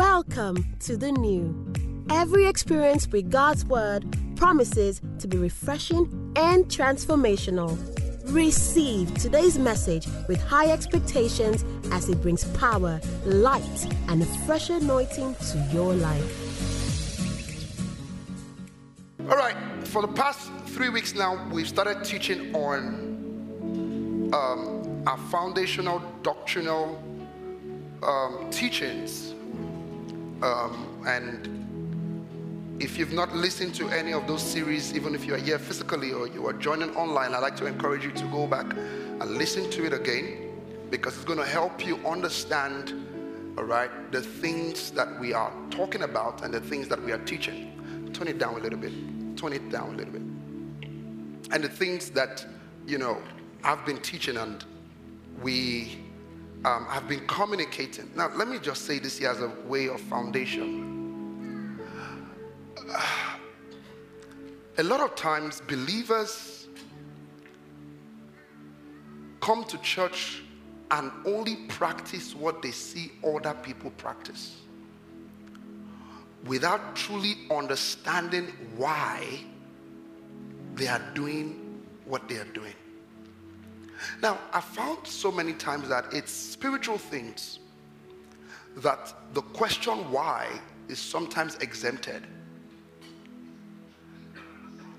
Welcome to the new. Every experience with God's Word promises to be refreshing and transformational. Receive today's message with high expectations as it brings power, light, and a fresh anointing to your life. All right, for the past three weeks now, we've started teaching on um, our foundational doctrinal um, teachings. Um, and if you've not listened to any of those series, even if you are here physically or you are joining online, I'd like to encourage you to go back and listen to it again because it's going to help you understand, all right, the things that we are talking about and the things that we are teaching. Turn it down a little bit. Turn it down a little bit. And the things that, you know, I've been teaching and we um, have been communicating. Now, let me just say this here as a way of foundation a lot of times believers come to church and only practice what they see other people practice without truly understanding why they are doing what they are doing. Now, I found so many times that it's spiritual things that the question why is sometimes exempted.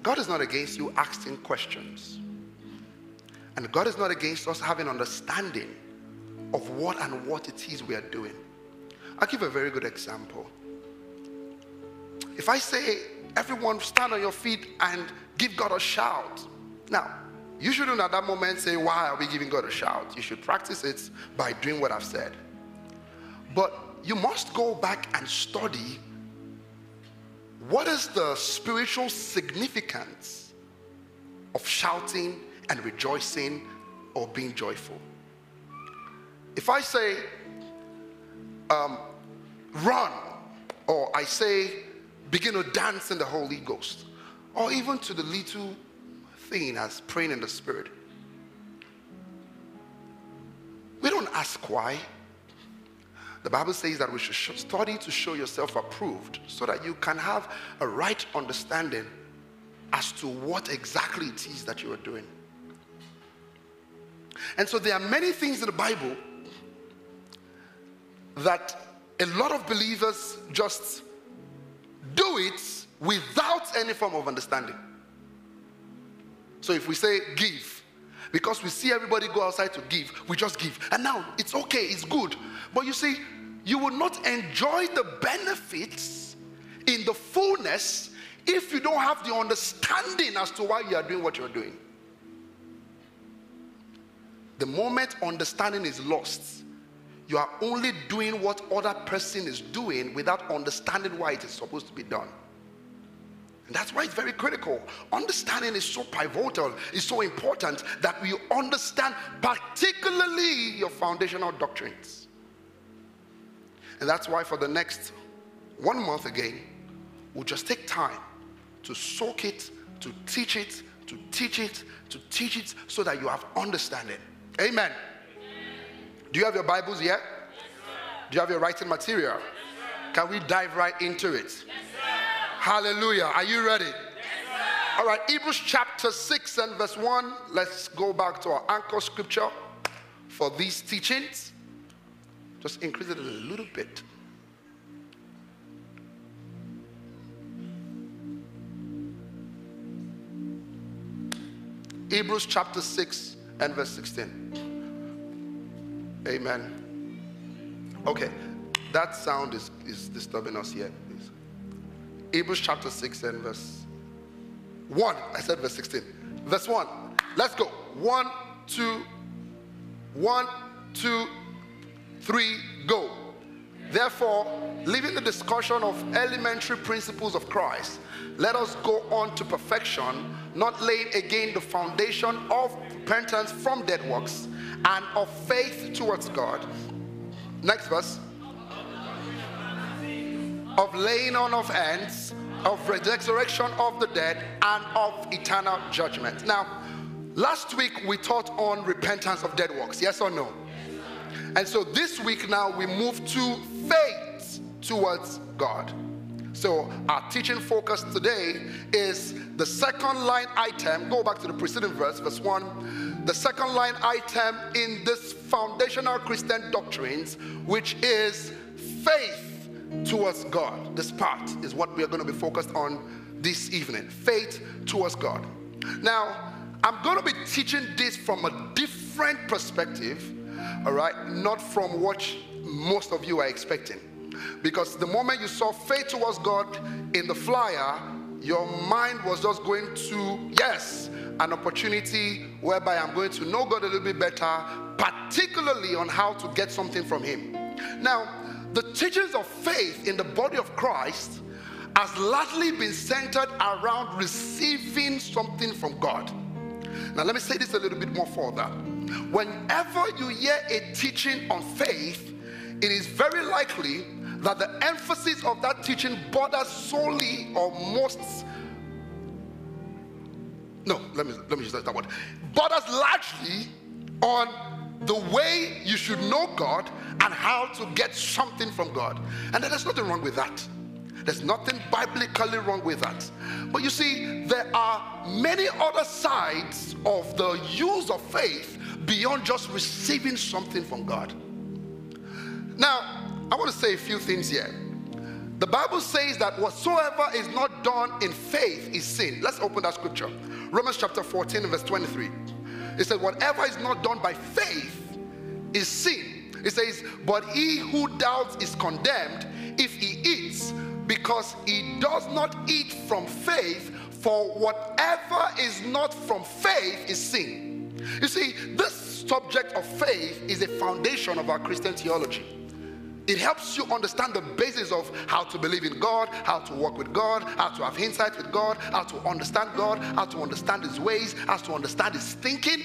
God is not against you asking questions. And God is not against us having understanding of what and what it is we are doing. I'll give a very good example. If I say, everyone stand on your feet and give God a shout. Now, you shouldn't at that moment say, why are we giving God a shout? You should practice it by doing what I've said. But you must go back and study what is the spiritual significance of shouting and rejoicing or being joyful? If I say, um, run, or I say, begin to dance in the Holy Ghost, or even to the little thing as praying in the Spirit, we don't ask why. The Bible says that we should study to show yourself approved so that you can have a right understanding as to what exactly it is that you are doing. And so there are many things in the Bible that a lot of believers just do it without any form of understanding. So if we say give, because we see everybody go outside to give, we just give. And now it's okay, it's good. But you see, you will not enjoy the benefits in the fullness if you don't have the understanding as to why you are doing what you're doing. The moment understanding is lost, you are only doing what other person is doing without understanding why it is supposed to be done. That's why it's very critical. Understanding is so pivotal, it's so important that we understand particularly your foundational doctrines. And that's why for the next one month again, we'll just take time to soak it, to teach it, to teach it, to teach it so that you have understanding. Amen. Amen. Do you have your Bibles yet? Yes, Do you have your writing material? Yes, Can we dive right into it? Yes, Hallelujah. Are you ready? All right, Hebrews chapter 6 and verse 1. Let's go back to our anchor scripture for these teachings. Just increase it a little bit. Hebrews chapter 6 and verse 16. Amen. Okay, that sound is, is disturbing us here. Hebrews chapter 6 and verse 1. I said verse 16. Verse 1. Let's go. One, two, one, two, three, go. Therefore, leaving the discussion of elementary principles of Christ, let us go on to perfection, not laying again the foundation of repentance from dead works and of faith towards God. Next verse. Of laying on of hands, of resurrection of the dead, and of eternal judgment. Now, last week we taught on repentance of dead works. Yes or no? And so this week now we move to faith towards God. So, our teaching focus today is the second line item. Go back to the preceding verse, verse 1. The second line item in this foundational Christian doctrines, which is faith towards God. This part is what we are going to be focused on this evening faith towards God. Now, I'm going to be teaching this from a different perspective, all right, not from what most of you are expecting. Because the moment you saw faith towards God in the flyer, your mind was just going to, yes, an opportunity whereby I'm going to know God a little bit better, particularly on how to get something from Him. Now, the teachings of faith in the body of Christ has largely been centered around receiving something from God. Now, let me say this a little bit more further. Whenever you hear a teaching on faith, it is very likely that the emphasis of that teaching borders solely or most no let me let me just use that word borders largely on the way you should know God and how to get something from God. And there's nothing wrong with that. There's nothing biblically wrong with that. But you see, there are many other sides of the use of faith beyond just receiving something from God. Now, I want to say a few things here. The Bible says that whatsoever is not done in faith is sin. Let's open that scripture. Romans chapter 14, verse 23. It says, Whatever is not done by faith is sin. It says, But he who doubts is condemned if he eats, because he does not eat from faith, for whatever is not from faith is sin. You see, this subject of faith is a foundation of our Christian theology. It helps you understand the basis of how to believe in God, how to walk with God, how to have insight with God, how to understand God, how to understand His ways, how to understand His thinking.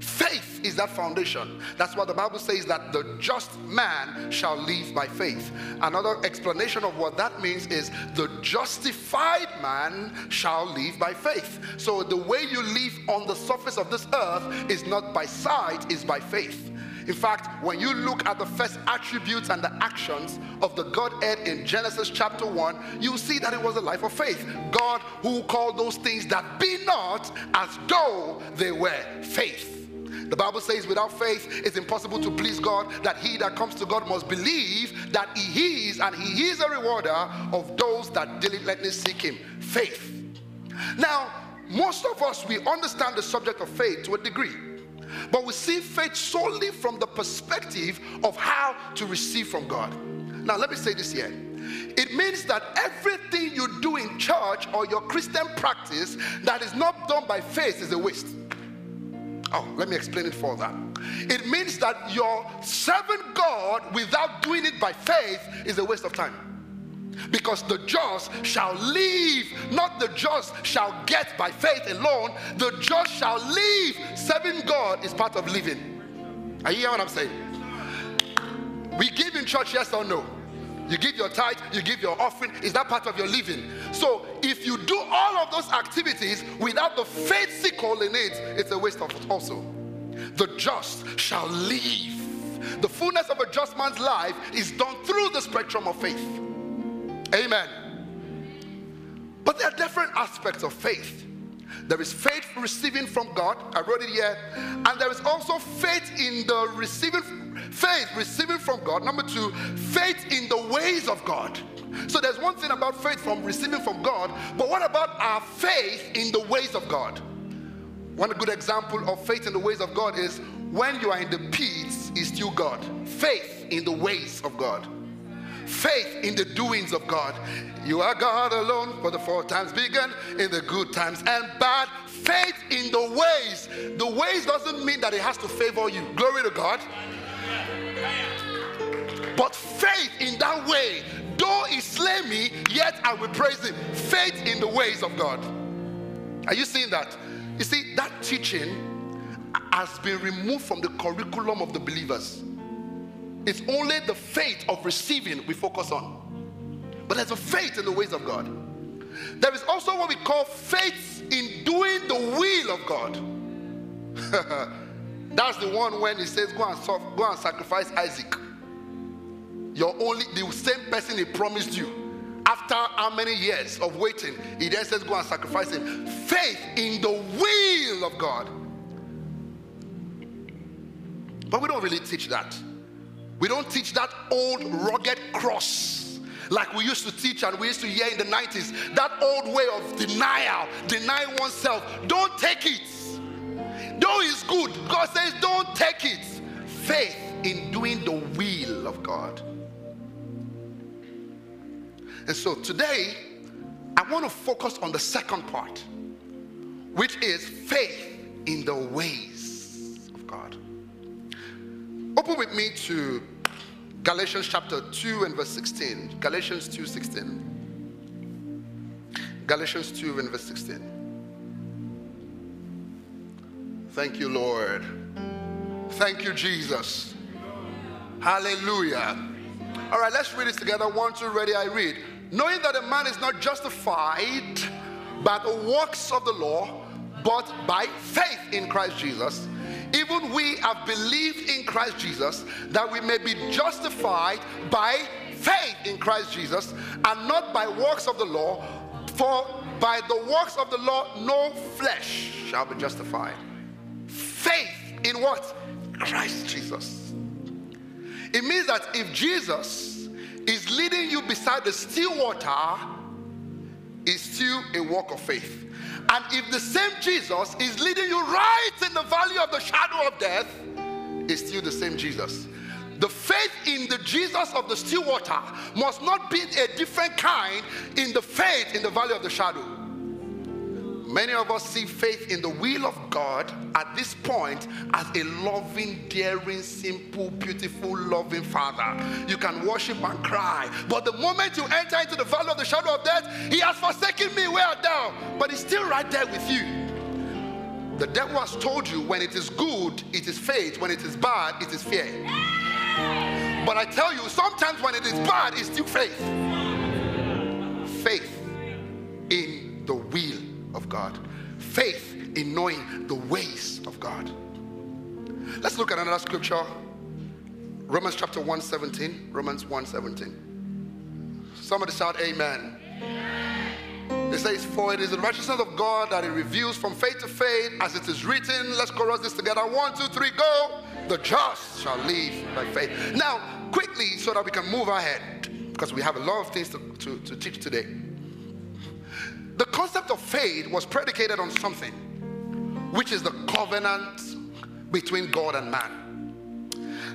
Faith is that foundation. That's what the Bible says that the just man shall live by faith. Another explanation of what that means is the justified man shall live by faith. So the way you live on the surface of this earth is not by sight, is by faith. In fact, when you look at the first attributes and the actions of the Godhead in Genesis chapter 1, you see that it was a life of faith. God who called those things that be not as though they were faith. The Bible says, without faith, it's impossible to please God, that he that comes to God must believe that he is, and he is a rewarder of those that diligently seek him. Faith. Now, most of us, we understand the subject of faith to a degree. But we see faith solely from the perspective of how to receive from God. Now, let me say this here. It means that everything you do in church or your Christian practice that is not done by faith is a waste. Oh, let me explain it further. It means that your serving God without doing it by faith is a waste of time. Because the just shall live, not the just shall get by faith alone. The just shall live. Serving God is part of living. Are you hearing what I'm saying? We give in church, yes or no? You give your tithe, you give your offering. Is that part of your living? So if you do all of those activities without the faith sickle in it, it's a waste of it also. The just shall live. The fullness of a just man's life is done through the spectrum of faith. Amen. But there are different aspects of faith. There is faith receiving from God. I wrote it here. And there is also faith in the receiving faith receiving from God. Number two, faith in the ways of God. So there's one thing about faith from receiving from God, but what about our faith in the ways of God? One good example of faith in the ways of God is when you are in the pits, is still God. Faith in the ways of God faith in the doings of God. You are God alone for the four times begun in the good times and bad. Faith in the ways. The ways doesn't mean that it has to favor you. Glory to God. But faith in that way, though he slay me, yet I will praise him. Faith in the ways of God. Are you seeing that? You see, that teaching has been removed from the curriculum of the believers. It's only the faith of receiving we focus on. But there's a faith in the ways of God. There is also what we call faith in doing the will of God. That's the one when he says, Go and, go and sacrifice Isaac. You're only the same person he promised you. After how many years of waiting, he then says, Go and sacrifice him. Faith in the will of God. But we don't really teach that. We don't teach that old rugged cross like we used to teach and we used to hear in the 90s. That old way of denial, denying oneself. Don't take it. Though it's good, God says, don't take it. Faith in doing the will of God. And so today, I want to focus on the second part, which is faith in the ways of God. Open with me to Galatians chapter 2 and verse 16. Galatians 2 16. Galatians 2 and verse 16. Thank you, Lord. Thank you, Jesus. Hallelujah. All right, let's read this together. One, two, ready, I read knowing that a man is not justified by the works of the law, but by faith in Christ Jesus. Even we have believed in Christ Jesus that we may be justified by faith in Christ Jesus and not by works of the law. For by the works of the law, no flesh shall be justified. Faith in what? Christ Jesus. It means that if Jesus is leading you beside the still water is still a walk of faith. And if the same Jesus is leading you right in the valley of the shadow of death, is still the same Jesus. The faith in the Jesus of the still water must not be a different kind in the faith in the valley of the shadow. Many of us see faith in the will of God at this point as a loving, daring, simple, beautiful, loving Father. You can worship and cry, but the moment you enter into the valley of the shadow of death, He has forsaken me, where art thou? But He's still right there with you. The devil has told you when it is good, it is faith, when it is bad, it is fear. But I tell you, sometimes when it is bad, it's still. Faith God, faith in knowing the ways of God. Let's look at another scripture. Romans chapter 117. Romans 117. Somebody shout amen. It says, For it is the righteousness of God that it reveals from faith to faith, as it is written. Let's chorus this together. One, two, three, go. The just shall live by faith. Now, quickly, so that we can move ahead, because we have a lot of things to, to, to teach today. The concept of faith was predicated on something, which is the covenant between God and man.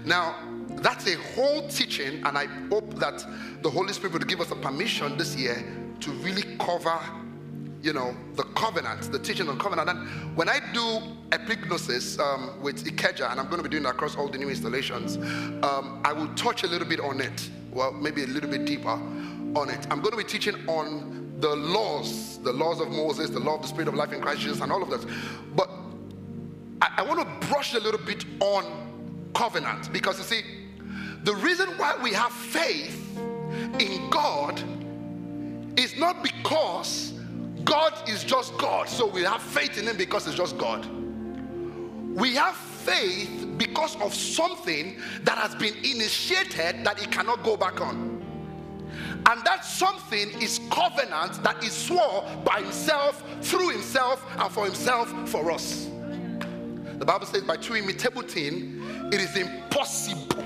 Now, that's a whole teaching, and I hope that the Holy Spirit will give us a permission this year to really cover, you know, the covenant, the teaching on covenant. And when I do epignosis um, with Ikeja, and I'm going to be doing that across all the new installations, um, I will touch a little bit on it. Well, maybe a little bit deeper on it. I'm going to be teaching on the laws, the laws of Moses, the law of the Spirit of life in Christ Jesus, and all of that. But I, I want to brush a little bit on covenant because you see, the reason why we have faith in God is not because God is just God, so we have faith in Him because it's just God. We have faith because of something that has been initiated that it cannot go back on. And that something is covenant that is swore by himself, through himself, and for himself, for us. The Bible says, by two immutable things, it is impossible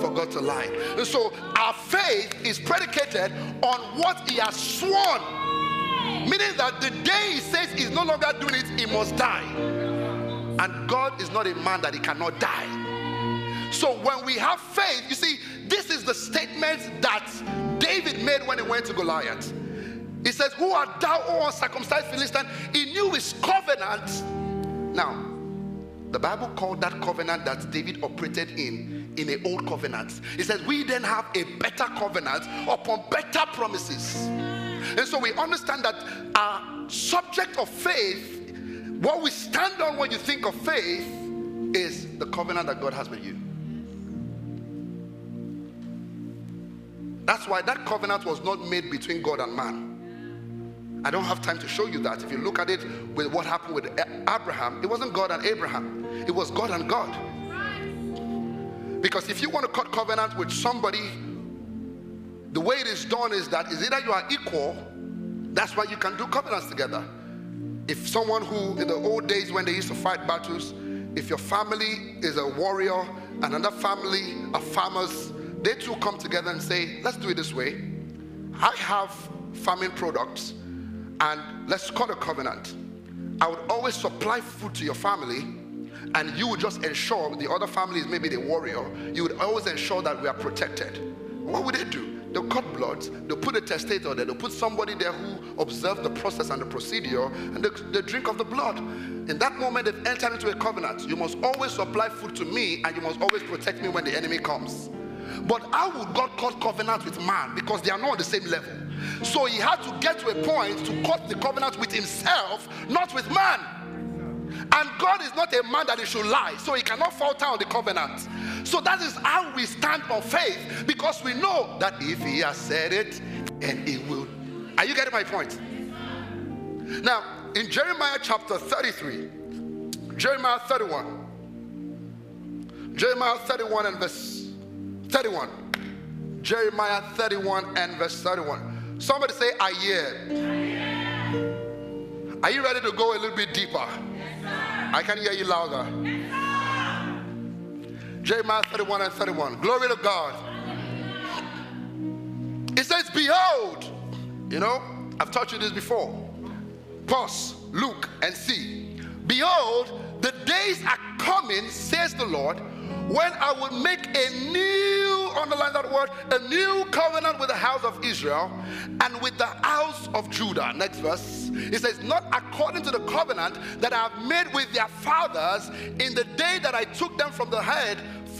for God to lie. And so our faith is predicated on what he has sworn. Meaning that the day he says he's no longer doing it, he must die. And God is not a man that he cannot die. So when we have faith, you see, this is the statement that David made when he went to Goliath. He says, Who art thou, O uncircumcised Philistine? He knew his covenant. Now, the Bible called that covenant that David operated in in an old covenant. He says, We then have a better covenant upon better promises. And so we understand that our subject of faith, what we stand on when you think of faith, is the covenant that God has with you. That's why that covenant was not made between God and man. I don't have time to show you that. If you look at it with what happened with Abraham, it wasn't God and Abraham, it was God and God. Because if you want to cut covenant with somebody, the way it is done is that is either you are equal, that's why you can do covenants together. If someone who, in the old days when they used to fight battles, if your family is a warrior, and another family are farmers, they two come together and say, let's do it this way. I have farming products, and let's cut a covenant. I would always supply food to your family, and you would just ensure the other family is maybe the warrior. You would always ensure that we are protected. What would they do? They'll cut blood, they'll put a testator there, they'll put somebody there who observes the process and the procedure, and they, they drink of the blood. In that moment, they've entered into a covenant. You must always supply food to me, and you must always protect me when the enemy comes. But how would God cut covenant with man? Because they are not on the same level. So he had to get to a point to cut the covenant with himself, not with man. And God is not a man that he should lie, so he cannot falter on the covenant. So that is how we stand on faith because we know that if he has said it, and he will. Are you getting my point? Now, in Jeremiah chapter 33, Jeremiah 31, Jeremiah 31 and verse 31. Jeremiah 31 and verse 31. Somebody say, I hear. Are you ready to go a little bit deeper? I can hear you louder. Jeremiah 31 and 31. Glory to God. It says, Behold, you know, I've taught you this before. Pause, look, and see. Behold, the days are coming, says the Lord, when I will make a new, underline that word, a new covenant with the house of Israel and with the house of Judah. Next verse. It says, Not according to the covenant that I have made with their fathers in the day that I took them from the head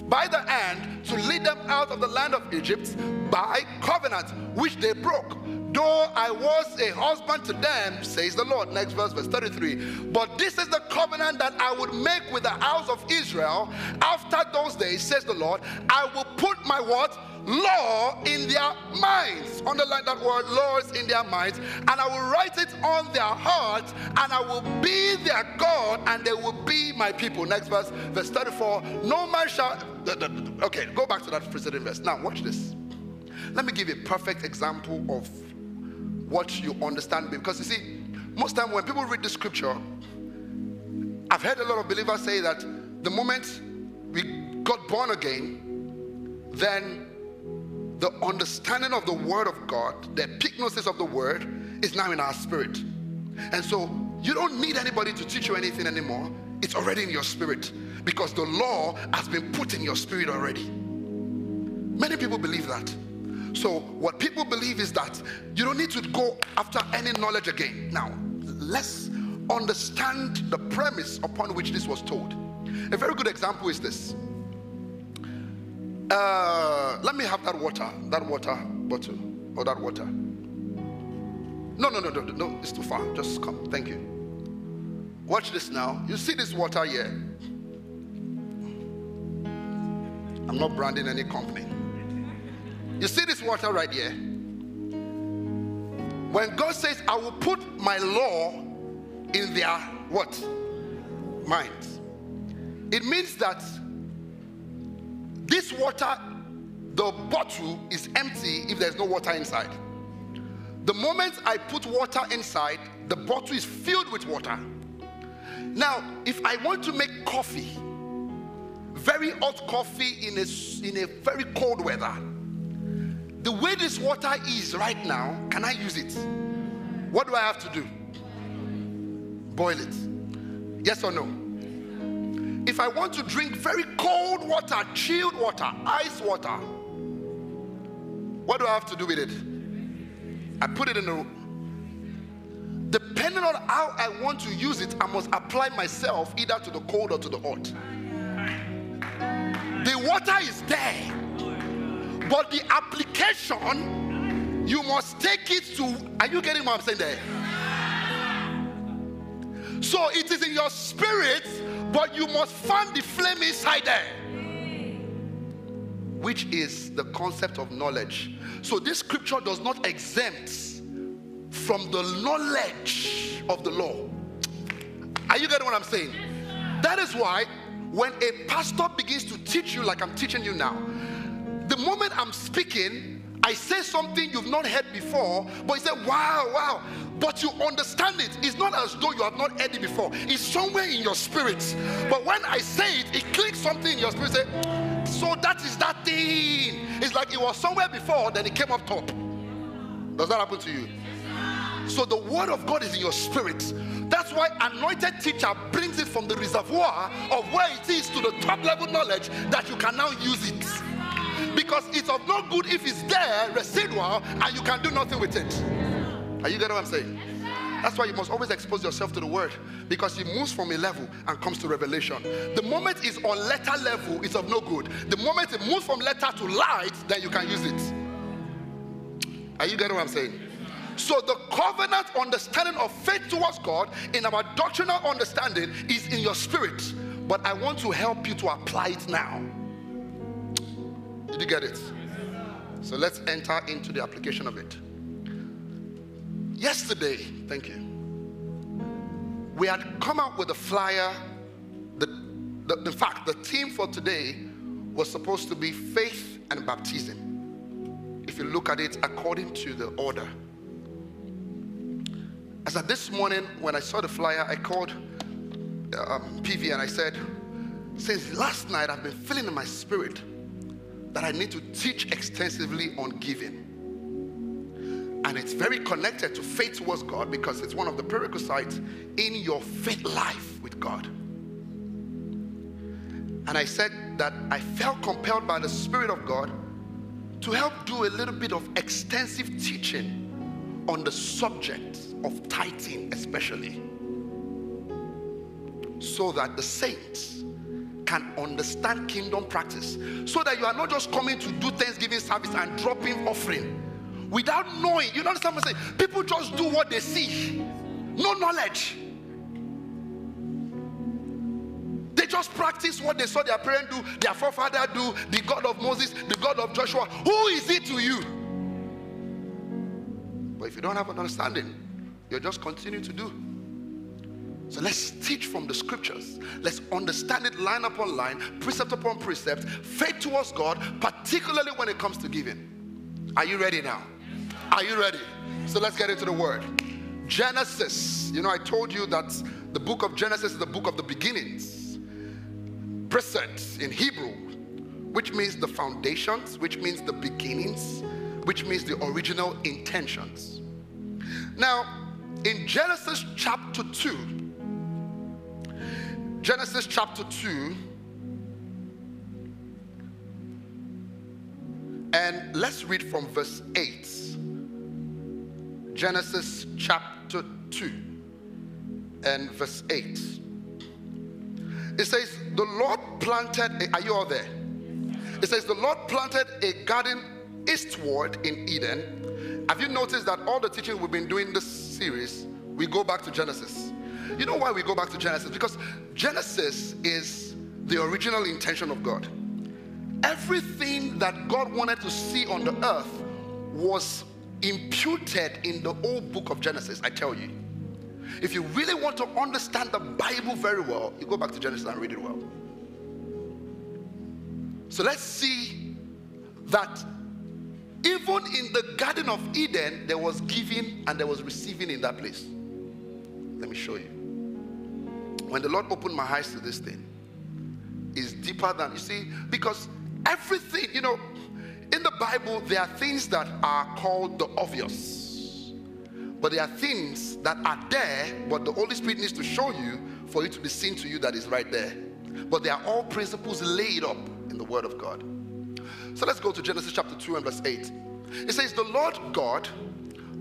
by the hand to lead them out of the land of Egypt by covenant, which they broke though I was a husband to them, says the Lord. Next verse, verse 33. But this is the covenant that I would make with the house of Israel after those days, says the Lord. I will put my what? Law in their minds. Underline that word, laws in their minds. And I will write it on their hearts, and I will be their God, and they will be my people. Next verse, verse 34. No man shall. Okay, go back to that preceding verse. Now, watch this. Let me give a perfect example of what you understand because you see most time when people read the scripture i've heard a lot of believers say that the moment we got born again then the understanding of the word of god the epignosis of the word is now in our spirit. And so you don't need anybody to teach you anything anymore. It's already in your spirit. Because the law has been put in your spirit already. Many people believe that so, what people believe is that you don't need to go after any knowledge again. Now, let's understand the premise upon which this was told. A very good example is this. Uh, let me have that water, that water bottle, or that water. No, no, no, no, no, it's too far. Just come. Thank you. Watch this now. You see this water here? I'm not branding any company. You see this water right here? When God says, I will put my law in their what? Minds. It means that this water, the bottle is empty if there's no water inside. The moment I put water inside, the bottle is filled with water. Now, if I want to make coffee, very hot coffee in a, in a very cold weather, the way this water is right now, can I use it? What do I have to do? Boil it. Yes or no? If I want to drink very cold water, chilled water, ice water, what do I have to do with it? I put it in the depending on how I want to use it, I must apply myself either to the cold or to the hot. The water is there. But the application, you must take it to. Are you getting what I'm saying there? So it is in your spirit, but you must find the flame inside there, which is the concept of knowledge. So this scripture does not exempt from the knowledge of the law. Are you getting what I'm saying? That is why when a pastor begins to teach you like I'm teaching you now, the moment I'm speaking, I say something you've not heard before, but you say, wow, wow. But you understand it. It's not as though you have not heard it before. It's somewhere in your spirit. But when I say it, it clicks something in your spirit. Say, so that is that thing. It's like it was somewhere before, then it came up top. Does that happen to you? So the word of God is in your spirit. That's why anointed teacher brings it from the reservoir of where it is to the top level knowledge that you can now use it because it's of no good if it's there, residual, and you can do nothing with it. Are you getting what I'm saying? That's why you must always expose yourself to the word because it moves from a level and comes to revelation. The moment it's on letter level, it's of no good. The moment it moves from letter to light, then you can use it. Are you getting what I'm saying? So the covenant understanding of faith towards God in our doctrinal understanding is in your spirit. But I want to help you to apply it now. Did you get it? So let's enter into the application of it. Yesterday, thank you. We had come out with a flyer. The, the, the fact, the theme for today was supposed to be faith and baptism. If you look at it according to the order. As of this morning, when I saw the flyer, I called um, PV and I said, Since last night, I've been feeling in my spirit that I need to teach extensively on giving. And it's very connected to faith towards God because it's one of the prerequisites in your faith life with God. And I said that I felt compelled by the Spirit of God to help do a little bit of extensive teaching on the subject of tithing, especially, so that the saints can understand kingdom practice so that you are not just coming to do Thanksgiving service and dropping offering without knowing. You understand what I'm saying? People just do what they see, no knowledge. They just practice what they saw their parents do, their forefather do, the God of Moses, the God of Joshua. Who is it to you? But if you don't have an understanding, you'll just continue to do. So let's teach from the scriptures. Let's understand it line upon line, precept upon precept, faith towards God, particularly when it comes to giving. Are you ready now? Are you ready? So let's get into the word. Genesis. You know, I told you that the book of Genesis is the book of the beginnings. Bereshit in Hebrew, which means the foundations, which means the beginnings, which means the original intentions. Now, in Genesis chapter 2, Genesis chapter 2. And let's read from verse 8. Genesis chapter 2 and verse 8. It says, The Lord planted, a, are you all there? It says, The Lord planted a garden eastward in Eden. Have you noticed that all the teaching we've been doing this series, we go back to Genesis? You know why we go back to Genesis? Because Genesis is the original intention of God. Everything that God wanted to see on the earth was imputed in the old book of Genesis, I tell you. If you really want to understand the Bible very well, you go back to Genesis and read it well. So let's see that even in the Garden of Eden, there was giving and there was receiving in that place. Let me show you when the Lord opened my eyes to this thing, is deeper than you see, because everything, you know, in the Bible, there are things that are called the obvious, but there are things that are there, but the Holy Spirit needs to show you for it to be seen to you that is right there. But they are all principles laid up in the Word of God. So let's go to Genesis chapter 2 and verse 8. It says, The Lord God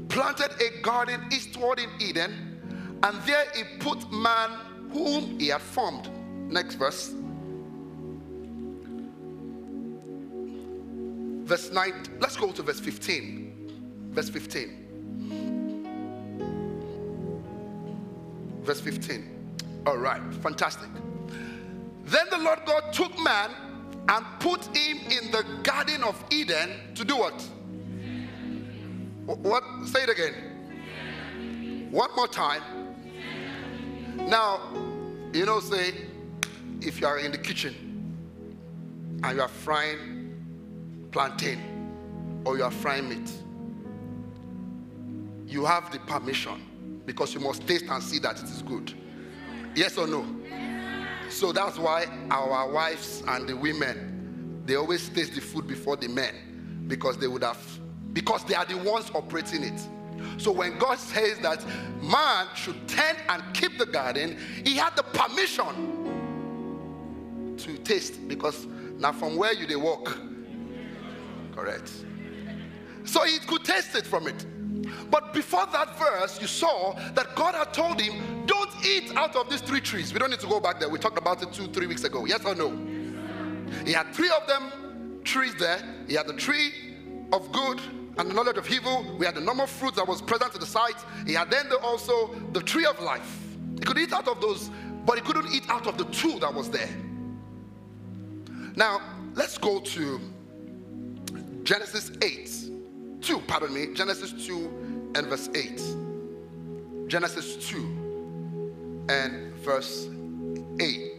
planted a garden eastward in Eden, and there he put man whom he had formed. Next verse. Verse 9. Let's go to verse 15. Verse 15. Verse 15. All right, fantastic. Then the Lord God took man and put him in the Garden of Eden to do what? What? Say it again. One more time. Now, you know, say, if you are in the kitchen and you are frying plantain or you are frying meat, you have the permission because you must taste and see that it is good. Yes or no? So that's why our wives and the women they always taste the food before the men because they would have because they are the ones operating it. So when God says that man should tend and keep the garden, he had the permission to taste because now from where you they walk. Correct. So he could taste it from it. But before that verse, you saw that God had told him, Don't eat out of these three trees. We don't need to go back there. We talked about it two, three weeks ago. Yes or no? Yes, He had three of them trees there. He had the tree of good and the knowledge of evil. We had the normal fruit that was present to the side. He had then the, also the tree of life. He could eat out of those, but he couldn't eat out of the two that was there. Now, let's go to Genesis 8. 2, pardon me. Genesis 2 and verse 8. Genesis 2 and verse 8.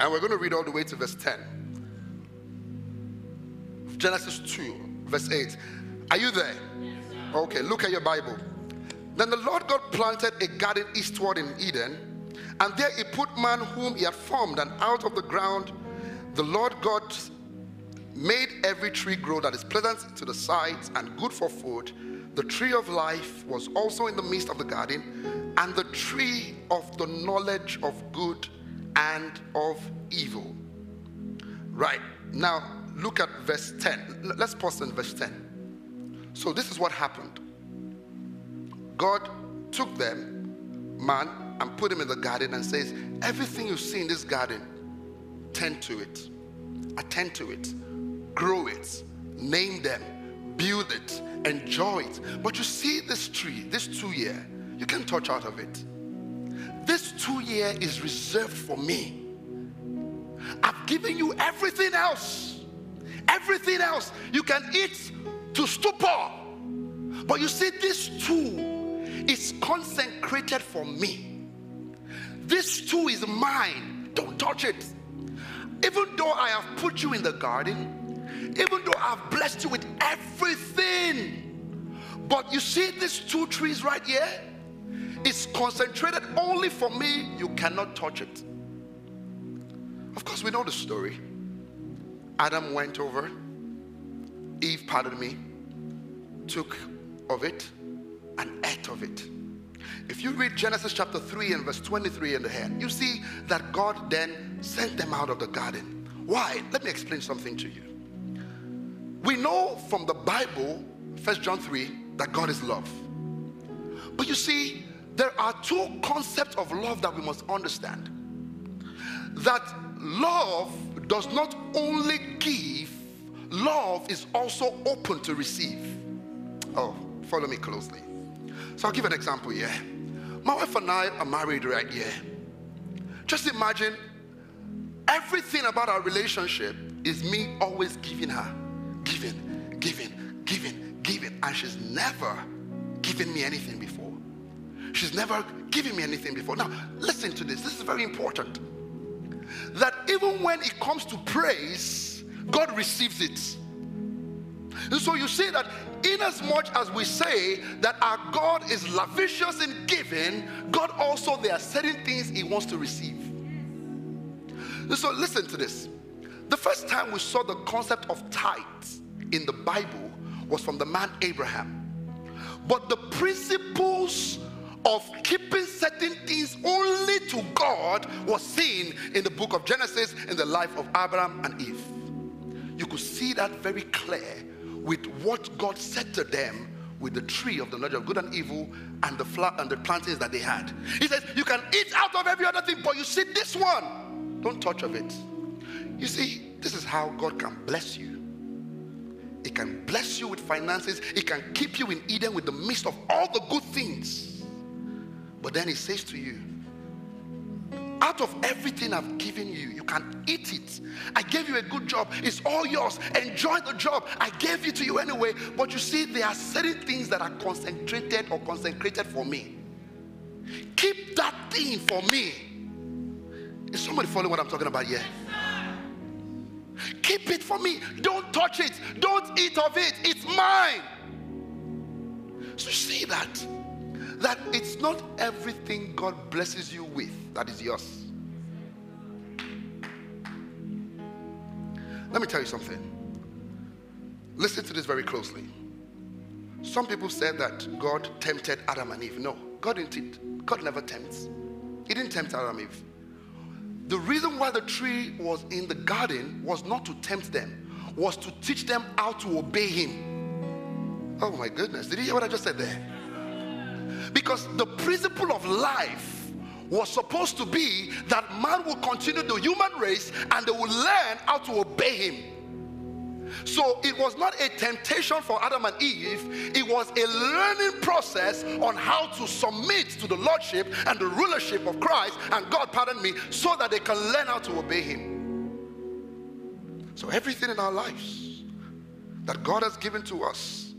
And we're going to read all the way to verse 10. Genesis 2, verse 8. Are you there? Okay, look at your Bible. Then the Lord God planted a garden eastward in Eden and there he put man whom he had formed, and out of the ground the Lord God made every tree grow that is pleasant to the sight and good for food. The tree of life was also in the midst of the garden, and the tree of the knowledge of good and of evil. Right, now look at verse 10. Let's pause in verse 10. So, this is what happened God took them, man, and put him in the garden and says, Everything you see in this garden, tend to it, attend to it, grow it, name them, build it, enjoy it. But you see this tree, this two year, you can touch out of it. This two year is reserved for me. I've given you everything else. Everything else. You can eat to stupor. But you see, this two is consecrated for me. This too is mine. Don't touch it. Even though I have put you in the garden, even though I've blessed you with everything, but you see these two trees right here? It's concentrated only for me. You cannot touch it. Of course, we know the story. Adam went over, Eve, pardon me, took of it and ate of it. If you read Genesis chapter 3 and verse 23 in the head, you see that God then sent them out of the garden. Why? Let me explain something to you. We know from the Bible, First John 3, that God is love. But you see, there are two concepts of love that we must understand. That love does not only give, love is also open to receive. Oh, follow me closely. So I'll give an example here. My wife and I are married right here. Just imagine everything about our relationship is me always giving her, giving, giving, giving, giving, and she's never given me anything before. She's never given me anything before. Now, listen to this. This is very important. That even when it comes to praise, God receives it. And so you see that in as much as we say that our God is lavishious in giving, God also there are certain things He wants to receive. And so listen to this. The first time we saw the concept of tithes in the Bible was from the man Abraham. But the principles of keeping certain things only to God was seen in the book of Genesis in the life of Abraham and Eve. You could see that very clear with what God said to them with the tree of the knowledge of good and evil and the and the plantings that they had. He says, You can eat out of every other thing, but you see this one, don't touch of it. You see, this is how God can bless you. He can bless you with finances, He can keep you in Eden with the midst of all the good things. But then He says to you, out of everything I've given you, you can eat it. I gave you a good job. It's all yours. Enjoy the job. I gave it to you anyway. But you see, there are certain things that are concentrated or consecrated for me. Keep that thing for me. Is somebody following what I'm talking about here? Keep it for me. Don't touch it. Don't eat of it. It's mine. So see that that it's not everything God blesses you with that is yours. Let me tell you something. Listen to this very closely. Some people said that God tempted Adam and Eve. No, God didn't. God never tempts. He didn't tempt Adam and Eve. The reason why the tree was in the garden was not to tempt them, was to teach them how to obey him. Oh my goodness. Did you hear what I just said there? Because the principle of life was supposed to be that man will continue the human race and they will learn how to obey him. So it was not a temptation for Adam and Eve, it was a learning process on how to submit to the lordship and the rulership of Christ and God, pardon me, so that they can learn how to obey Him. So everything in our lives that God has given to us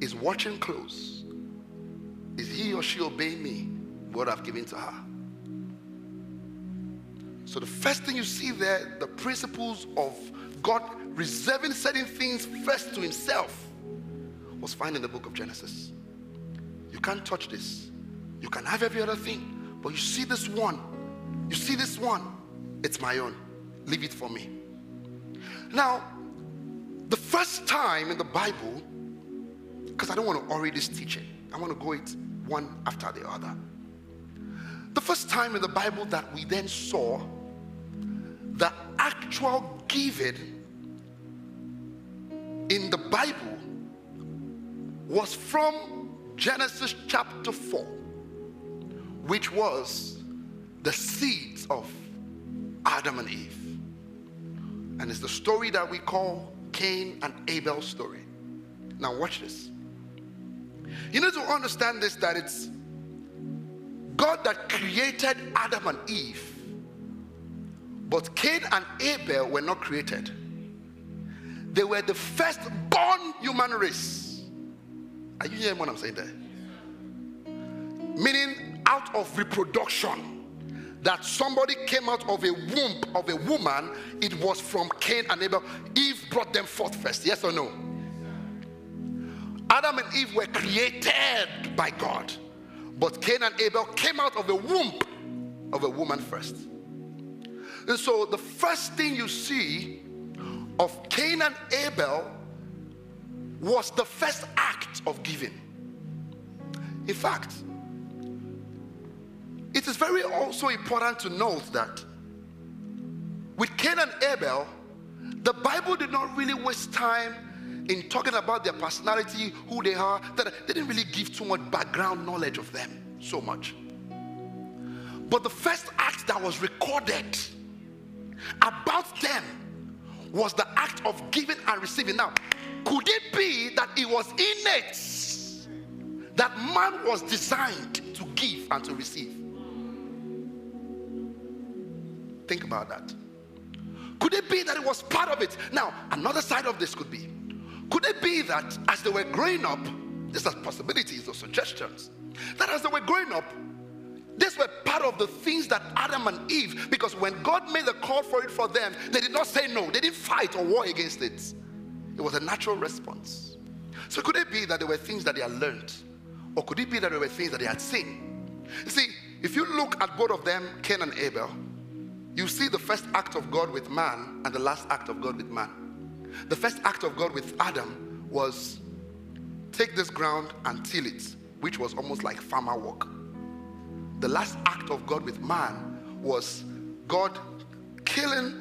is watching close. Is he or she obeying me what I've given to her? So the first thing you see there, the principles of God reserving certain things first to himself was found in the book of Genesis. You can't touch this. You can have every other thing, but you see this one. You see this one. It's my own. Leave it for me. Now, the first time in the Bible, because I don't want to hurry this teaching, I want to go it one after the other. The first time in the Bible that we then saw the actual giving in the Bible was from Genesis chapter 4, which was the seeds of Adam and Eve. And it's the story that we call Cain and Abel's story. Now, watch this. You need to understand this that it's God that created Adam and Eve, but Cain and Abel were not created. They were the first born human race. Are you hearing what I'm saying there? Meaning, out of reproduction, that somebody came out of a womb of a woman, it was from Cain and Abel. Eve brought them forth first. Yes or no? Adam and Eve were created by God, but Cain and Abel came out of the womb of a woman first. And so, the first thing you see of Cain and Abel was the first act of giving. In fact, it is very also important to note that with Cain and Abel, the Bible did not really waste time in talking about their personality, who they are, that they didn't really give too much background knowledge of them so much. But the first act that was recorded about them was the act of giving and receiving. Now, could it be that it was innate that man was designed to give and to receive? Think about that. Could it be that it was part of it? Now, another side of this could be could it be that as they were growing up, these are possibilities or suggestions, that as they were growing up, these were part of the things that Adam and Eve, because when God made the call for it for them, they did not say no, they didn't fight or war against it. It was a natural response. So, could it be that there were things that they had learned? Or could it be that there were things that they had seen? You see, if you look at both of them, Cain and Abel, you see the first act of God with man and the last act of God with man. The first act of God with Adam was take this ground and till it, which was almost like farmer work the last act of God with man was God killing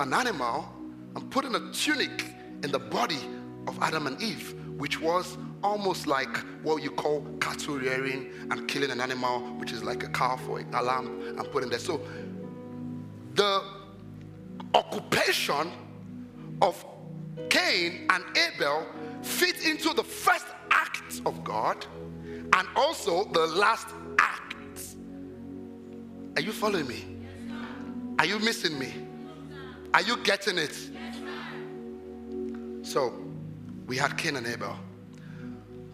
an animal and putting a tunic in the body of Adam and Eve, which was almost like what you call cattle rearing and killing an animal, which is like a calf or a lamb, and putting there. So the occupation of Cain and Abel fit into the first act of God and also the last act are you following me? Are you missing me? Are you getting it? So, we had Cain and Abel.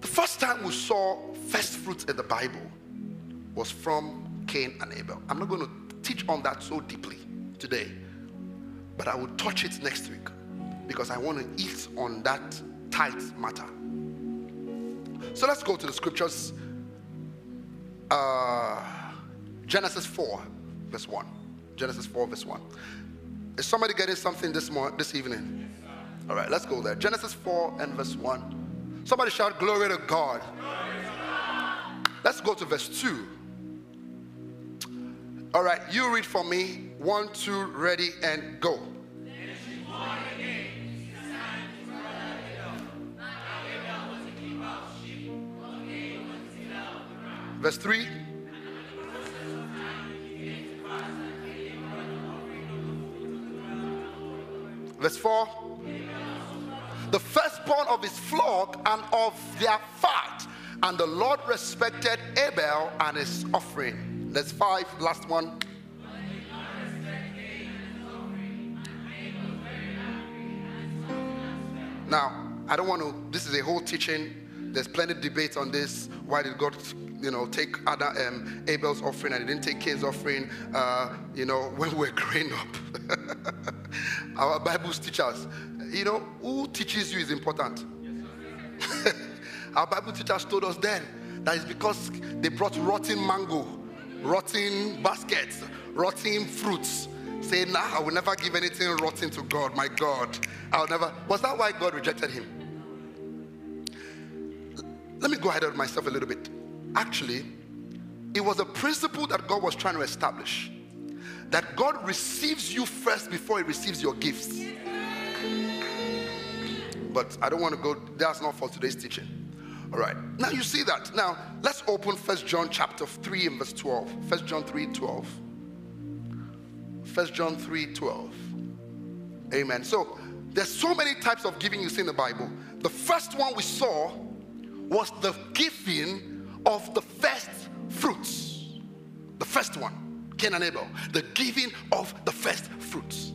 The first time we saw first fruits in the Bible was from Cain and Abel. I'm not going to teach on that so deeply today, but I will touch it next week because I want to eat on that tight matter. So let's go to the scriptures. Uh, Genesis 4, verse 1. Genesis 4, verse 1. Is somebody getting something this morning, this evening? All right, let's go there. Genesis 4 and verse 1. Somebody shout, Glory to God. Let's go to verse 2. All right, you read for me. One, two, ready, and go. Verse 3. Verse 4 The firstborn of his flock and of their fat, and the Lord respected Abel and his offering. Verse 5, last one. Now, I don't want to, this is a whole teaching. There's plenty of debate on this. Why did God you know, take other um, Abel's offering and he didn't take Cain's offering, uh, you know, when we are growing up. Our Bibles teach us, you know, who teaches you is important. Our Bible teachers told us then that it's because they brought rotten mango, rotten baskets, rotten fruits. Saying, nah, I will never give anything rotten to God, my God. I'll never. Was that why God rejected him? Let me go ahead of myself a little bit. Actually, it was a principle that God was trying to establish that God receives you first before He receives your gifts. But I don't want to go, that's not for today's teaching. All right. Now you see that. Now let's open First John chapter 3 and verse 12. First John 3 12. First John 3 12. Amen. So there's so many types of giving you see in the Bible. The first one we saw was the giving of the first fruits. The first one, Cain and Abel, the giving of the first fruits.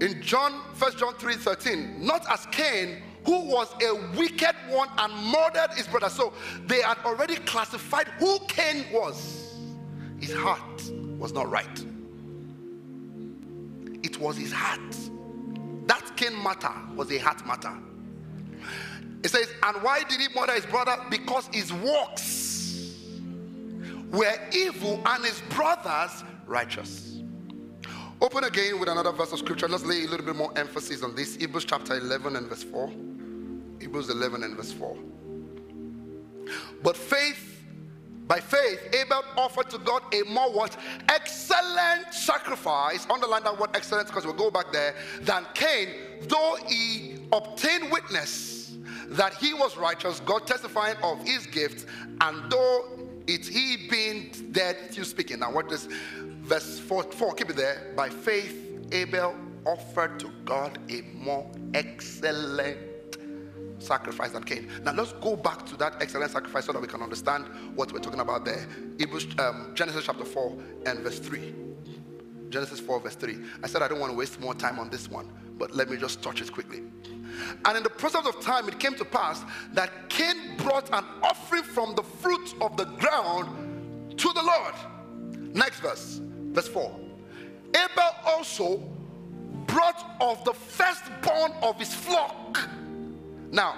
In John, 1 John 3 13, not as Cain, who was a wicked one and murdered his brother. So they had already classified who Cain was. His heart was not right. It was his heart. That Cain matter was a heart matter. It says, And why did he murder his brother? Because his works were evil and his brothers righteous. Open again with another verse of scripture. Let's lay a little bit more emphasis on this. Hebrews chapter 11 and verse 4. Hebrews 11 and verse 4. But faith, by faith, Abel offered to God a more what? Excellent sacrifice. Underline that word excellent because we'll go back there. Than Cain, though he obtained witness that he was righteous, God testifying of his gifts, and though it's he being dead, still speaking. Now, what is verse 4, 4 keep it there? By faith, Abel offered to God a more excellent sacrifice than Cain. Now let's go back to that excellent sacrifice so that we can understand what we're talking about there. Hebrews, um, Genesis chapter 4 and verse 3. Genesis 4 verse 3. I said I don't want to waste more time on this one, but let me just touch it quickly. And in the process of time, it came to pass that Cain brought an offering from the fruit of the ground to the Lord. Next verse, verse 4. Abel also brought of the firstborn of his flock. Now,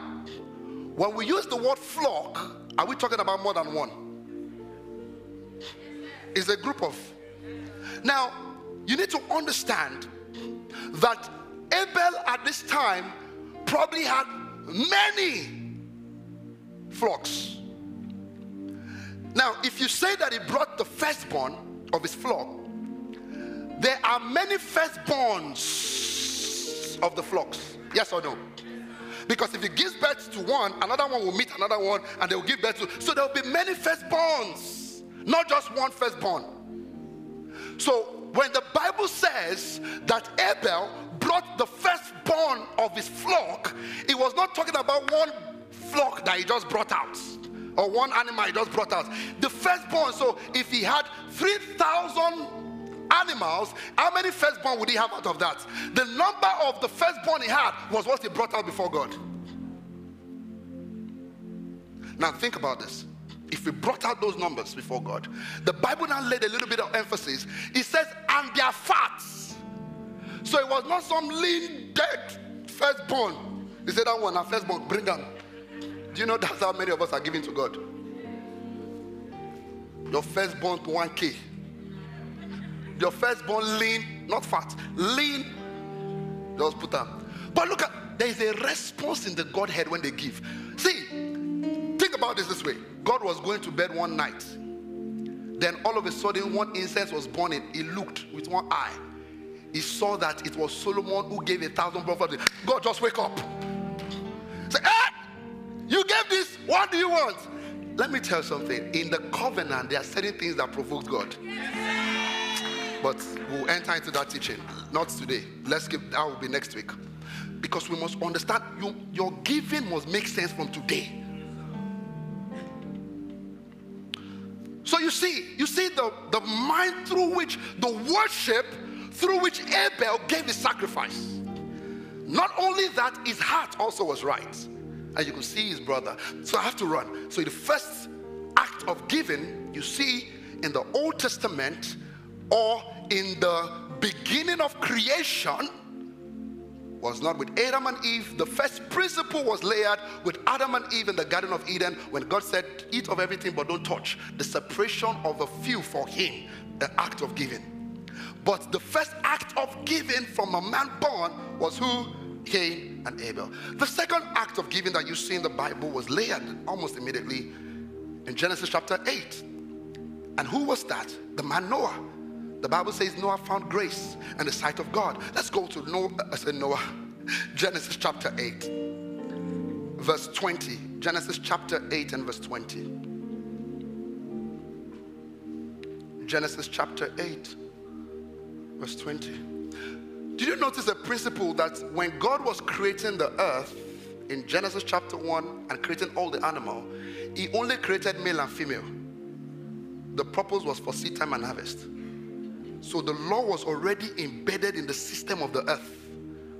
when we use the word flock, are we talking about more than one? It's a group of. Now, you need to understand that Abel at this time probably had many flocks. Now, if you say that he brought the firstborn of his flock, there are many firstborns of the flocks. Yes or no? Because if he gives birth to one, another one will meet another one and they will give birth to. So there will be many firstborns, not just one firstborn. So when the Bible says that Abel brought the firstborn of his flock, he was not talking about one flock that he just brought out or one animal he just brought out. The firstborn, so if he had 3,000 animals, how many firstborn would he have out of that? The number of the firstborn he had was what he brought out before God. Now think about this. If we brought out those numbers before God, the Bible now laid a little bit of emphasis. It says, and their fats. So it was not some lean, dead firstborn. He said, that one, our firstborn, bring them. Do you know that's how many of us are giving to God? Your firstborn to 1K. Your firstborn lean, not fat, lean. Just put them. But look at, there is a response in the Godhead when they give. See, think about this this way God was going to bed one night. Then all of a sudden, one incense was burning. He looked with one eye. He saw that it was Solomon who gave a thousand prophets. God, just wake up. Say, ah, you gave this. What do you want? Let me tell you something. In the covenant, there are certain things that provoke God. But we'll enter into that teaching. Not today. Let's give that will be next week. Because we must understand you, your giving must make sense from today. So you see, you see the, the mind through which the worship through which Abel gave his sacrifice. Not only that, his heart also was right. And you could see his brother. So I have to run. So the first act of giving you see in the Old Testament or in the beginning of creation was not with Adam and Eve. The first principle was layered with Adam and Eve in the Garden of Eden when God said, Eat of everything but don't touch. The separation of the few for Him, the act of giving. But the first act of giving from a man born was who? Cain and Abel. The second act of giving that you see in the Bible was layered almost immediately in Genesis chapter 8. And who was that? The man Noah. The Bible says Noah found grace in the sight of God. Let's go to Noah, uh, I said Noah, Genesis chapter 8, verse 20. Genesis chapter 8 and verse 20. Genesis chapter 8, verse 20. Did you notice a principle that when God was creating the earth in Genesis chapter 1 and creating all the animal, he only created male and female. The purpose was for seed time and harvest. So the law was already embedded in the system of the earth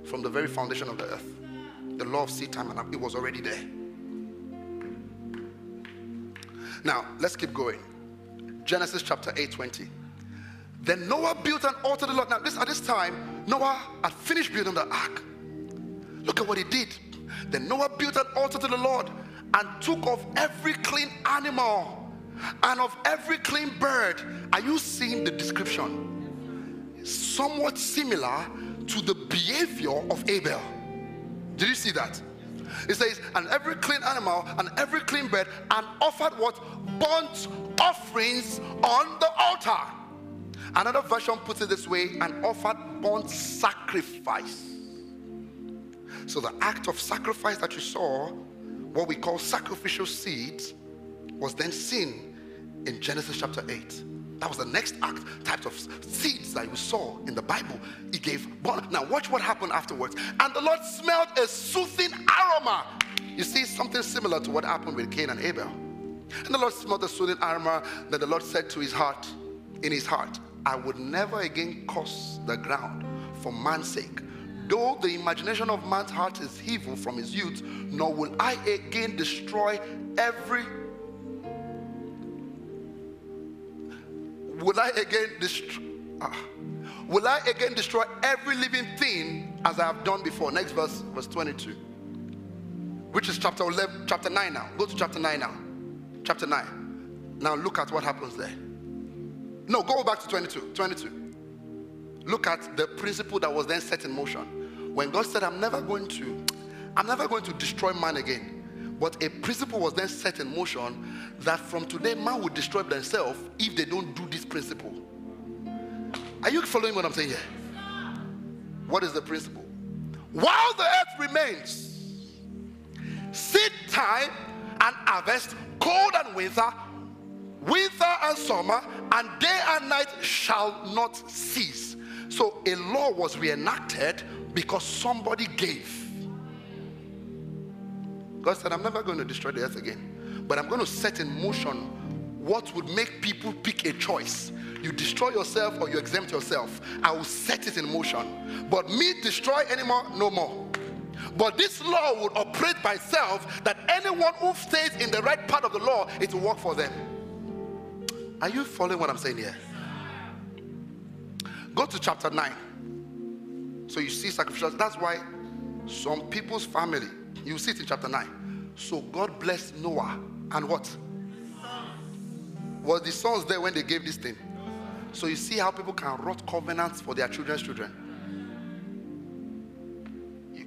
from the very foundation of the earth. The law of seed time and it was already there. Now, let's keep going. Genesis chapter 8:20. Then Noah built an altar to the Lord. Now, this at this time, Noah had finished building the ark. Look at what he did. Then Noah built an altar to the Lord and took of every clean animal and of every clean bird. Are you seeing the description? Somewhat similar to the behavior of Abel. Did you see that? It says, and every clean animal and every clean bird, and offered what? Burnt offerings on the altar. Another version puts it this way and offered burnt sacrifice. So the act of sacrifice that you saw, what we call sacrificial seeds, was then seen in Genesis chapter 8. That was the next act, types of seeds that we saw in the Bible. He gave born. Now, watch what happened afterwards. And the Lord smelled a soothing aroma. You see, something similar to what happened with Cain and Abel. And the Lord smelled the soothing aroma. Then the Lord said to his heart, in his heart, I would never again curse the ground for man's sake. Though the imagination of man's heart is evil from his youth, nor will I again destroy every Will I again destroy? Ah. Will I again destroy every living thing as I have done before? Next verse, verse 22. Which is chapter 11, chapter 9 now. Go to chapter 9 now. Chapter 9. Now look at what happens there. No, go back to 22. 22. Look at the principle that was then set in motion. When God said, I'm never going to, I'm never going to destroy man again. But a principle was then set in motion that from today man will destroy themselves if they don't do this principle. Are you following what I'm saying here? What is the principle? While the earth remains, seed time and harvest, cold and winter, winter and summer, and day and night shall not cease. So a law was reenacted because somebody gave. God said, I'm never going to destroy the earth again, but I'm going to set in motion what would make people pick a choice. You destroy yourself or you exempt yourself. I will set it in motion. But me destroy anymore, no more. But this law would operate by itself that anyone who stays in the right part of the law, it will work for them. Are you following what I'm saying here? Go to chapter 9. So you see sacrificial. That's why some people's family, you see it in chapter 9. So God blessed Noah and what? Was the sons there when they gave this thing? So you see how people can write covenants for their children's children.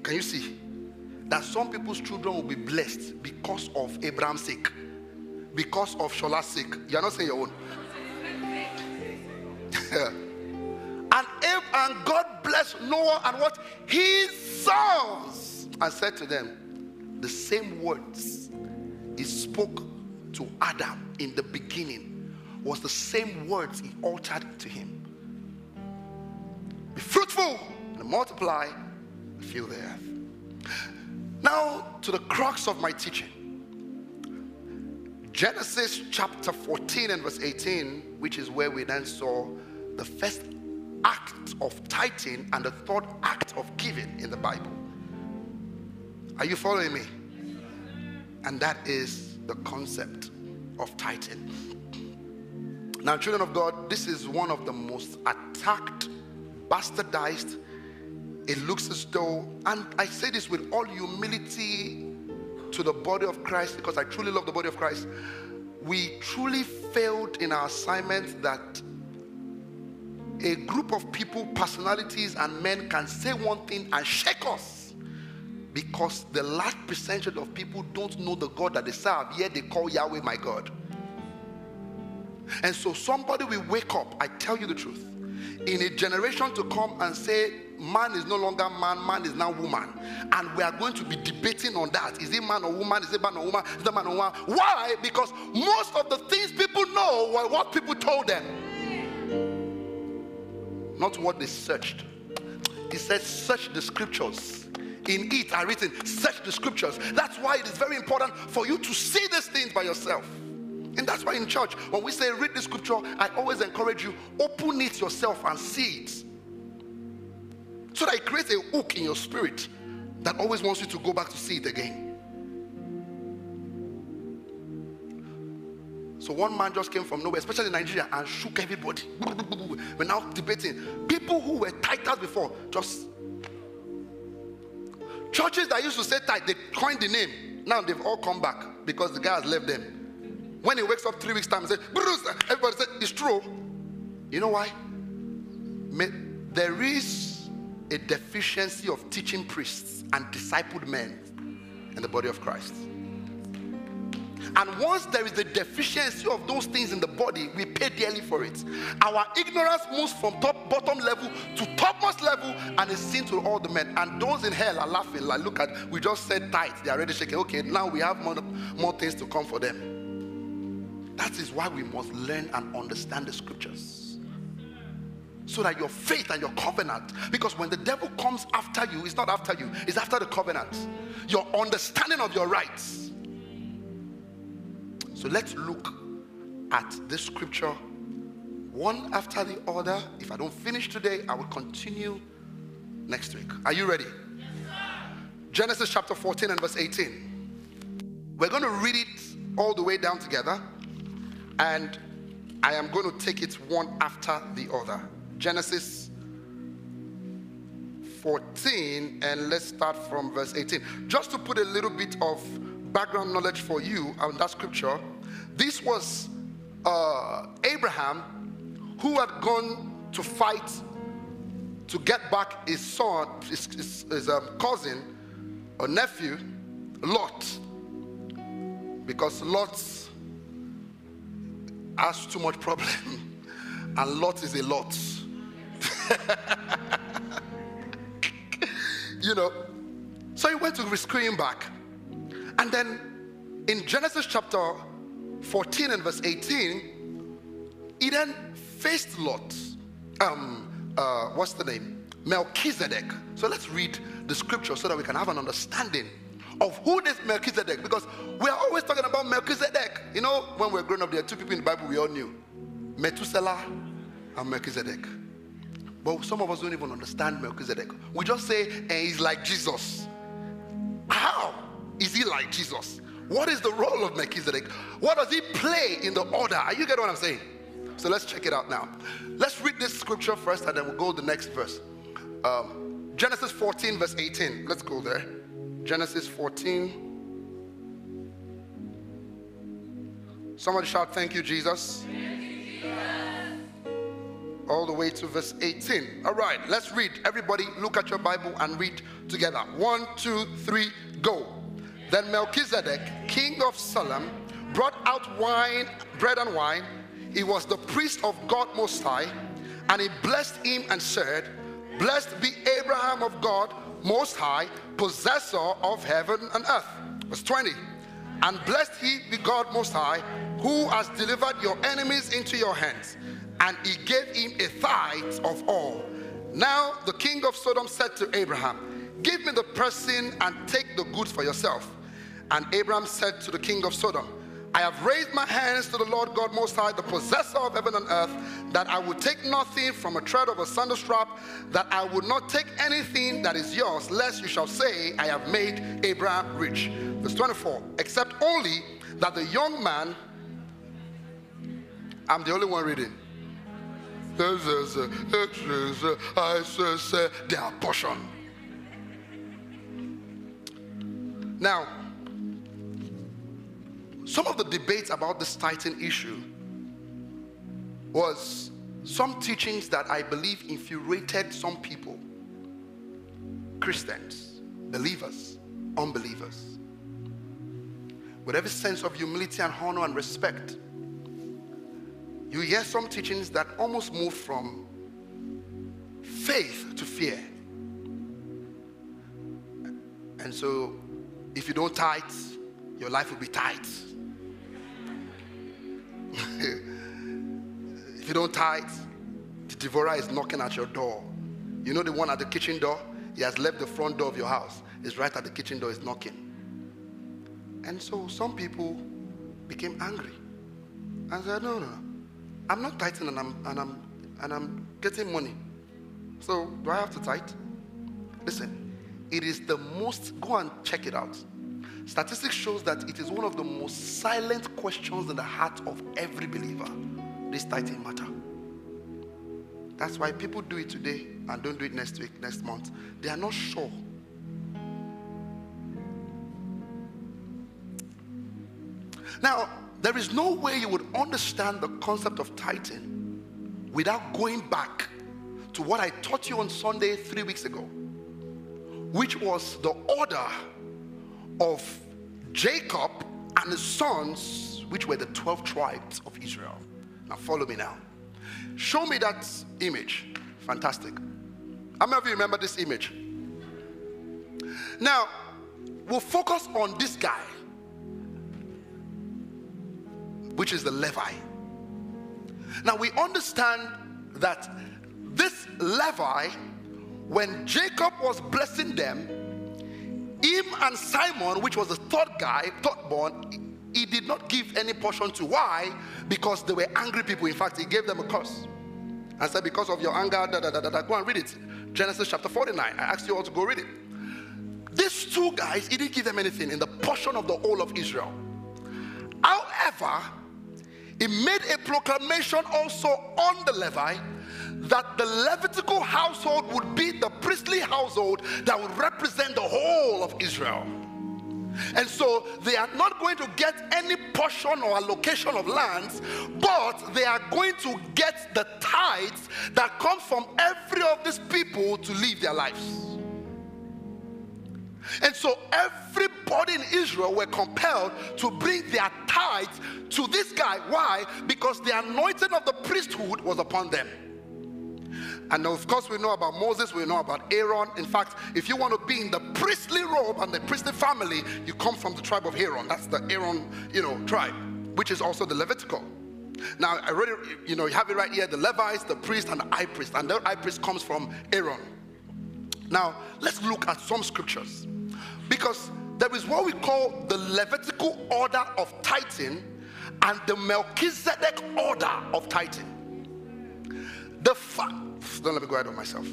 Can you see? That some people's children will be blessed because of Abraham's sake, because of Shola's sake. You're not saying your own. and, and God blessed Noah and what? His sons. And said to them, the same words he spoke to Adam in the beginning was the same words he altered to him. Be fruitful and multiply fill the earth. Now, to the crux of my teaching Genesis chapter 14 and verse 18, which is where we then saw the first act of tithing and the third act of giving in the Bible. Are you following me? And that is the concept of tithing. Now, children of God, this is one of the most attacked, bastardized, it looks as though, and I say this with all humility to the body of Christ because I truly love the body of Christ. We truly failed in our assignment that a group of people, personalities, and men can say one thing and shake us because the large percentage of people don't know the God that they serve, yet they call Yahweh my God. And so somebody will wake up, I tell you the truth, in a generation to come and say, man is no longer man, man is now woman. And we are going to be debating on that. Is it man or woman? Is it man or woman? Is it man or woman? Why? Because most of the things people know were what people told them, not what they searched. He said, Search the scriptures. In it are written, Search the scriptures. That's why it is very important for you to see these things by yourself. And that's why in church, when we say read the scripture, I always encourage you, open it yourself and see it. So that it creates a hook in your spirit that always wants you to go back to see it again. So one man just came from nowhere, especially in Nigeria, and shook everybody. We're now debating. People who were titles before just churches that used to say tight, they coined the name. Now they've all come back because the guy has left them. When he wakes up three weeks time and says, Bruce, everybody said it's true. You know why? There is a deficiency of teaching priests and discipled men in the body of Christ. And once there is a deficiency of those things in the body, we pay dearly for it. Our ignorance moves from top bottom level to topmost level and is seen to all the men. And those in hell are laughing. Like, look at, we just said tight. They are already shaking. Okay, now we have more, more things to come for them. That is why we must learn and understand the scriptures so that your faith and your covenant, because when the devil comes after you, it's not after you, it's after the covenant. Your understanding of your rights. So let's look at this scripture one after the other. If I don't finish today, I will continue next week. Are you ready? Yes, Genesis chapter 14 and verse 18. We're going to read it all the way down together, and I am going to take it one after the other. Genesis 14, and let's start from verse 18. Just to put a little bit of background knowledge for you on that scripture, this was uh, Abraham who had gone to fight to get back his son, his, his, his um, cousin or nephew, Lot, because Lot has too much problem, and Lot is a lot. you know, so he went to rescue him back. And then in Genesis chapter 14 and verse 18, he then faced Lot. Um, uh, what's the name? Melchizedek. So let's read the scripture so that we can have an understanding of who this Melchizedek because we are always talking about Melchizedek. You know, when we are growing up, there are two people in the Bible we all knew Methuselah and Melchizedek. But some of us don't even understand Melchizedek. We just say, and eh, he's like Jesus. Is he like Jesus? What is the role of Melchizedek? What does he play in the order? Are you getting what I'm saying? So let's check it out now. Let's read this scripture first and then we'll go to the next verse. Um, Genesis 14, verse 18. Let's go there. Genesis 14. Somebody shout, Thank you, Jesus. Thank you, Jesus. All the way to verse 18. All right, let's read. Everybody, look at your Bible and read together. One, two, three, go. Then Melchizedek, king of Salem, brought out wine, bread and wine. He was the priest of God Most High, and he blessed him and said, Blessed be Abraham of God Most High, possessor of heaven and earth. Verse 20. And blessed he be God Most High, who has delivered your enemies into your hands. And he gave him a tithe of all. Now the king of Sodom said to Abraham, Give me the person and take the goods for yourself. And Abraham said to the king of Sodom, I have raised my hands to the Lord God Most High, the possessor of heaven and earth, that I would take nothing from a thread of a sandal strap, that I would not take anything that is yours, lest you shall say, I have made Abraham rich. Verse 24, except only that the young man, I'm the only one reading. I say their portion. Now, some of the debates about this tithing issue was some teachings that I believe infuriated some people Christians, believers, unbelievers. With every sense of humility and honor and respect, you hear some teachings that almost move from faith to fear. And so, if you don't tithe, your life will be tight. if you don't tithe, the devourer is knocking at your door. You know the one at the kitchen door? He has left the front door of your house. He's right at the kitchen door, he's knocking. And so some people became angry and said, No, no, no. I'm not tithing and I'm and I'm and I'm getting money. So do I have to tithe? Listen, it is the most go and check it out. Statistics shows that it is one of the most silent questions in the heart of every believer. This tithing matter. That's why people do it today and don't do it next week, next month. They are not sure. Now, there is no way you would understand the concept of tithing without going back to what I taught you on Sunday three weeks ago, which was the order of Jacob and his sons, which were the 12 tribes of Israel. Now, follow me now. Show me that image. Fantastic. How many of you remember this image? Now, we'll focus on this guy, which is the Levi. Now, we understand that this Levi, when Jacob was blessing them, him and Simon, which was the third guy, third born, he did not give any portion to. Why? Because they were angry people. In fact, he gave them a curse. And said, Because of your anger, da, da, da, da, go and read it. Genesis chapter 49. I asked you all to go read it. These two guys, he didn't give them anything in the portion of the whole of Israel. However, he made a proclamation also on the Levi that the Levitical household would be the priestly household that would represent the whole of Israel. And so they are not going to get any portion or allocation of lands, but they are going to get the tithes that come from every of these people to live their lives. And so everybody in Israel were compelled to bring their tithes to this guy. Why? Because the anointing of the priesthood was upon them. And of course, we know about Moses, we know about Aaron. In fact, if you want to be in the priestly robe and the priestly family, you come from the tribe of Aaron. That's the Aaron, you know, tribe, which is also the Levitical. Now, I already, you know, you have it right here the Levites, the priest, and the high priest. And the high priest comes from Aaron. Now, let's look at some scriptures. Because there is what we call the Levitical order of tithing and the Melchizedek order of tithing. The fact, don't let me go ahead of myself.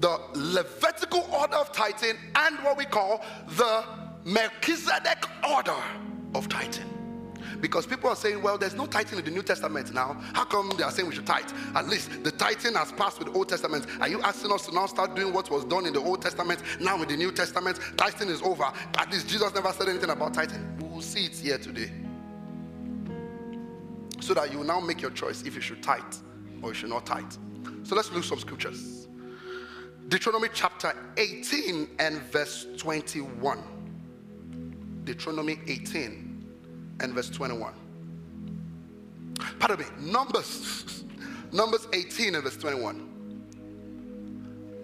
The Levitical order of tithing and what we call the Melchizedek order of tithing. Because people are saying, well, there's no tithing in the New Testament now. How come they are saying we should tithe? At least the tithing has passed with the Old Testament. Are you asking us to now start doing what was done in the Old Testament now in the New Testament? Tithing is over. At least Jesus never said anything about tithing. We will see it here today. So that you will now make your choice if you should tithe or you should not tithe. So let's look some scriptures. Deuteronomy chapter 18 and verse 21. Deuteronomy 18 and verse 21. Pardon me, Numbers, Numbers 18 and verse 21.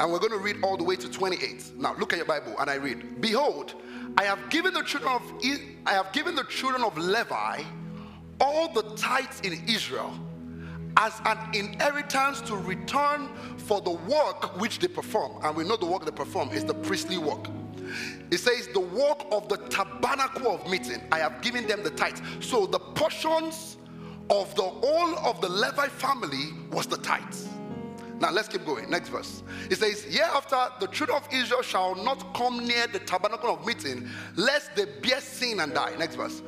And we're going to read all the way to 28. Now look at your Bible and I read, Behold, I have given the children of I have given the children of Levi all the tithes in Israel as an inheritance to return for the work which they perform. And we know the work they perform is the priestly work. It says, The work of the tabernacle of meeting, I have given them the tithes. So the portions of the whole of the Levi family was the tithes. Now let's keep going. Next verse. It says, Hereafter the children of Israel shall not come near the tabernacle of meeting, lest they bear sin and die. Next verse.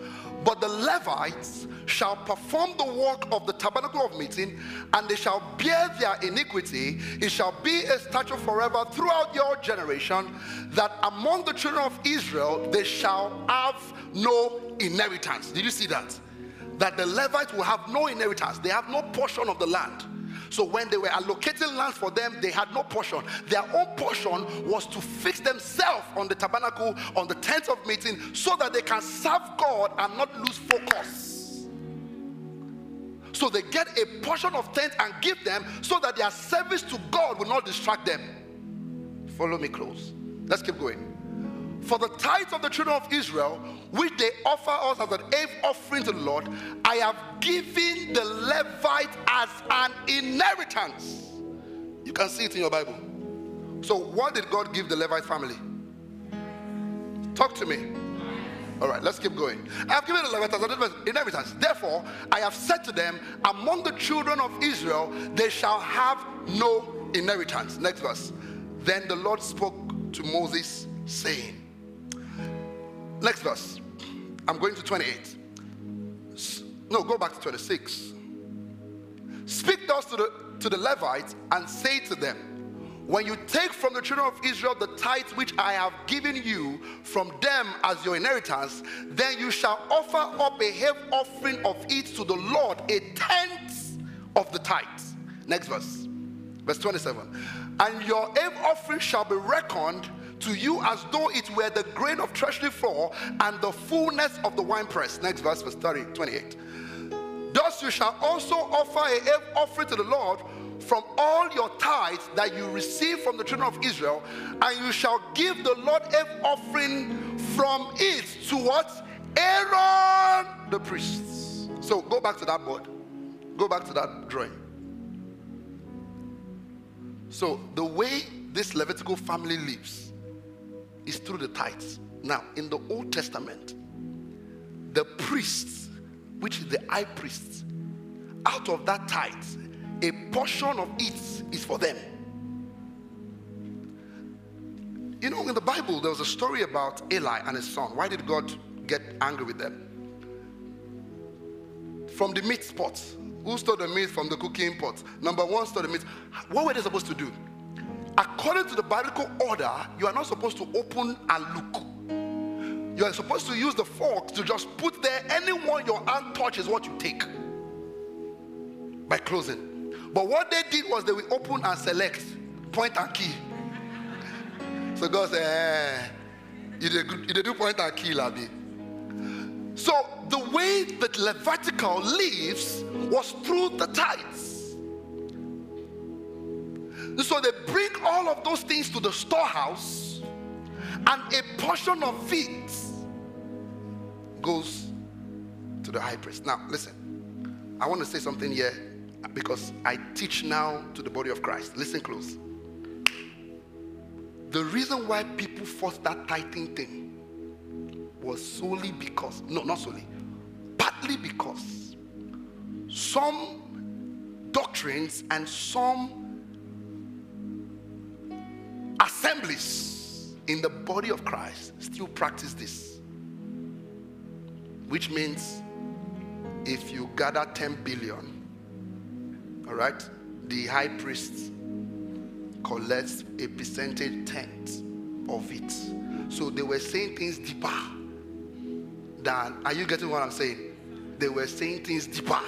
But the Levites shall perform the work of the tabernacle of meeting, and they shall bear their iniquity. It shall be a statute forever throughout your generation that among the children of Israel they shall have no inheritance. Did you see that? That the Levites will have no inheritance, they have no portion of the land. So when they were allocating land for them, they had no portion. Their own portion was to fix themselves on the tabernacle, on the tent of meeting, so that they can serve God and not lose focus. So they get a portion of tent and give them so that their service to God will not distract them. Follow me close. Let's keep going. For the tithes of the children of Israel, which they offer us as an offering to the Lord, I have given the Levite as an inheritance. You can see it in your Bible. So, what did God give the Levite family? Talk to me. All right, let's keep going. I have given the Levites as an inheritance. Therefore, I have said to them, Among the children of Israel, they shall have no inheritance. Next verse. Then the Lord spoke to Moses, saying, Next verse. I'm going to 28. No, go back to 26. Speak thus to the, to the Levites and say to them, when you take from the children of Israel the tithes which I have given you from them as your inheritance, then you shall offer up a heave offering of it to the Lord, a tenth of the tithes. Next verse, verse 27. And your heave offering shall be reckoned to you as though it were the grain of threshing floor and the fullness of the winepress. Next verse, verse 30, 28. Thus you shall also offer a offering to the Lord from all your tithes that you receive from the children of Israel, and you shall give the Lord a offering from it to what? Aaron the priest. So go back to that board. Go back to that drawing. So the way this Levitical family lives is through the tithes. Now, in the Old Testament, the priests, which is the high priests, out of that tithe, a portion of it is for them. You know, in the Bible, there was a story about Eli and his son. Why did God get angry with them? From the meat pot. Who stole the meat from the cooking pot? Number one stole the meat. What were they supposed to do? According to the biblical order, you are not supposed to open and look. You are supposed to use the fork to just put there anyone your hand touches what you take by closing. But what they did was they will open and select point and key. So God said, eh, you did do point and key, Labi. So the way that Levitical lives was through the tithes. So they bring all of those things to the storehouse, and a portion of it goes to the high priest. Now, listen, I want to say something here because I teach now to the body of Christ. Listen close. The reason why people forced that tithing thing was solely because, no, not solely, partly because some doctrines and some assemblies in the body of Christ still practice this. Which means if you gather 10 billion, all right, the high priest collects a percentage tenth of it. So they were saying things deeper than, are you getting what I'm saying? They were saying things deeper.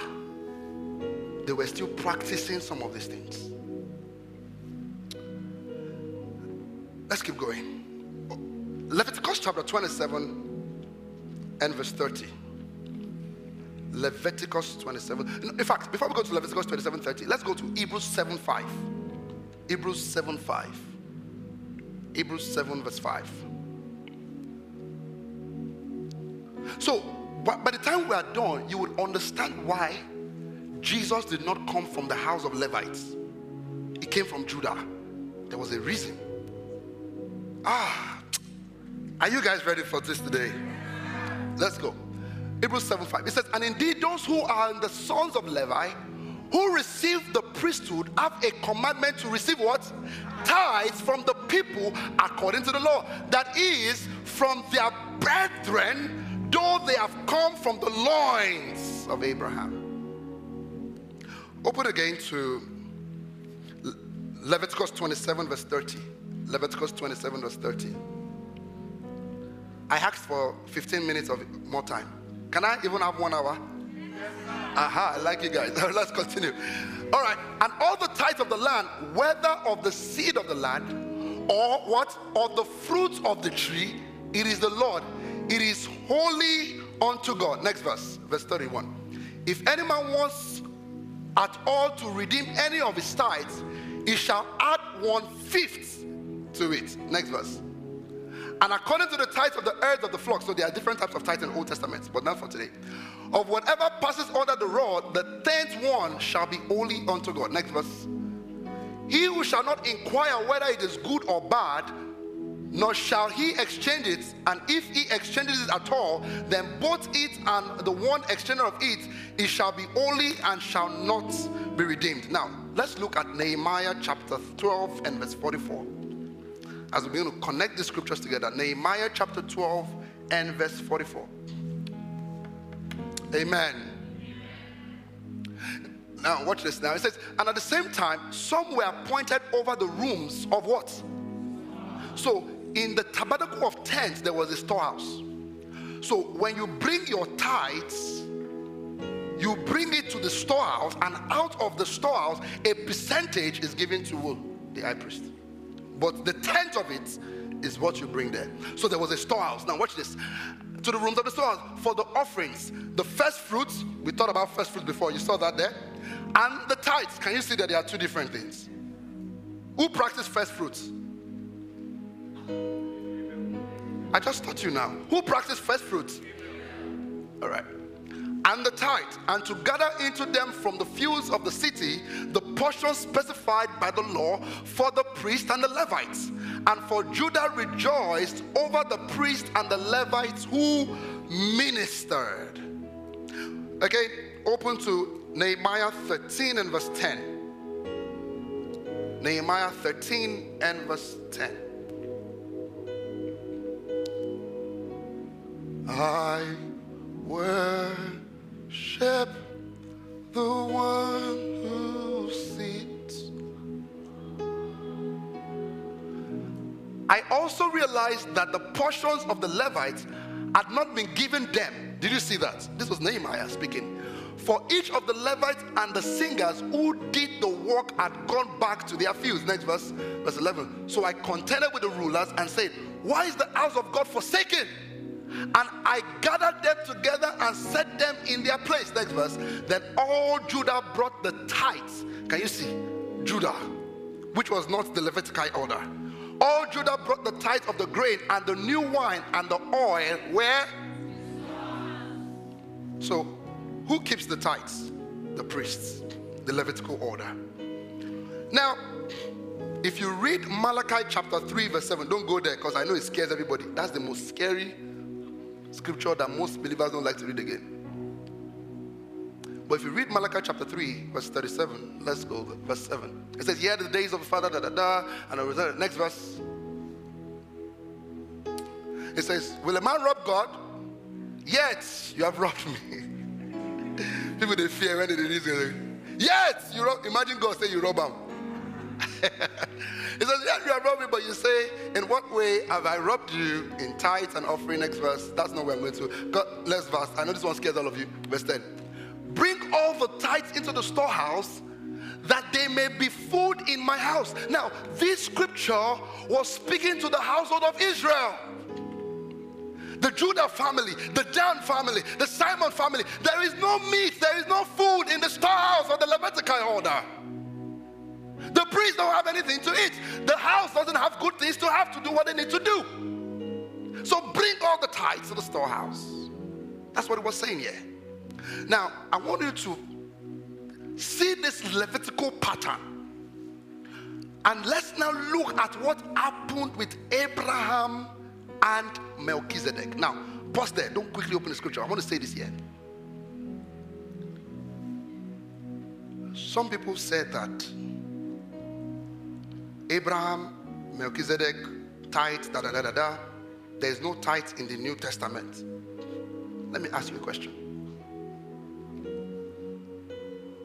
They were still practicing some of these things. Let's keep going. Leviticus chapter 27 and verse 30. Leviticus 27. In fact, before we go to Leviticus 27 30, let's go to Hebrews 7 5. Hebrews 7 5. Hebrews 7 verse 5. So, by the time we are done, you would understand why Jesus did not come from the house of Levites. He came from Judah. There was a reason. Ah, are you guys ready for this today? Let's go. Hebrews 7 5. It says, And indeed, those who are the sons of Levi, who receive the priesthood, have a commandment to receive what? Tithes from the people according to the law. That is, from their brethren, though they have come from the loins of Abraham. Open again to Leviticus 27, verse 30. Leviticus 27, verse 30. I asked for 15 minutes of more time. Can I even have one hour? Aha, I like you guys. Let's continue. All right. And all the tithes of the land, whether of the seed of the land or what? Or the fruits of the tree, it is the Lord. It is holy unto God. Next verse, verse 31. If any man wants at all to redeem any of his tithes, he shall add one fifth to it. Next verse. And according to the tithes of the herds of the flock, so there are different types of tithes in the Old Testament, but not for today. Of whatever passes under the rod, the tenth one shall be holy unto God. Next verse. He who shall not inquire whether it is good or bad, nor shall he exchange it. And if he exchanges it at all, then both it and the one exchanger of it, it shall be holy and shall not be redeemed. Now, let's look at Nehemiah chapter 12 and verse 44 as we begin to connect the scriptures together. Nehemiah chapter 12 and verse 44. Amen. Now, watch this now. It says, and at the same time, some were appointed over the rooms of what? So, in the tabernacle of tents, there was a storehouse. So, when you bring your tithes, you bring it to the storehouse, and out of the storehouse, a percentage is given to the high priest. But the tenth of it is what you bring there. So there was a storehouse. Now watch this. To the rooms of the storehouse for the offerings, the first fruits. We thought about first fruits before. You saw that there, and the tithes. Can you see that there are two different things? Who practice first fruits? I just taught you now. Who practice first fruits? All right and the tithe, and to gather into them from the fields of the city the portions specified by the law for the priest and the Levites. And for Judah rejoiced over the priest and the Levites who ministered. Again, open to Nehemiah 13 and verse 10. Nehemiah 13 and verse 10. I were the one who sits. I also realized that the portions of the Levites had not been given them. Did you see that? This was Nehemiah speaking. For each of the Levites and the singers who did the work had gone back to their fields. Next verse, verse 11. So I contended with the rulers and said, Why is the house of God forsaken? And I gathered them together and set them in their place. Next verse. Then all Judah brought the tithes. Can you see? Judah, which was not the Levitical order. All Judah brought the tithe of the grain and the new wine and the oil. Where? So, who keeps the tithes? The priests, the Levitical order. Now, if you read Malachi chapter 3, verse 7, don't go there because I know it scares everybody. That's the most scary scripture that most believers don't like to read again. But if you read Malachi chapter 3, verse 37, let's go, verse 7. It says, Yeah, the days of the Father, da da da, and the next verse. It says, Will a man rob God? Yet you have robbed me. People they fear when they do this. Yet you rob. Imagine God say you rob him. he says, Yeah, you have robbed me, but you say, In what way have I robbed you in tithes and offering? Next verse. That's not where I'm going to. God, let's verse. I know this one scares all of you. Verse 10. Bring all the tithes into the storehouse that they may be food in my house. Now, this scripture was speaking to the household of Israel. The Judah family, the Dan family, the Simon family. There is no meat, there is no food in the storehouse of the Levitical order. The priests don't have anything to eat. The house doesn't have good things to have to do what they need to do. So bring all the tithes to the storehouse. That's what it was saying here. Now, I want you to see this Levitical pattern. And let's now look at what happened with Abraham and Melchizedek. Now, pause there. Don't quickly open the scripture. I want to say this here. Some people said that Abraham, Melchizedek, tithe, da da da da da. There is no tithe in the New Testament. Let me ask you a question.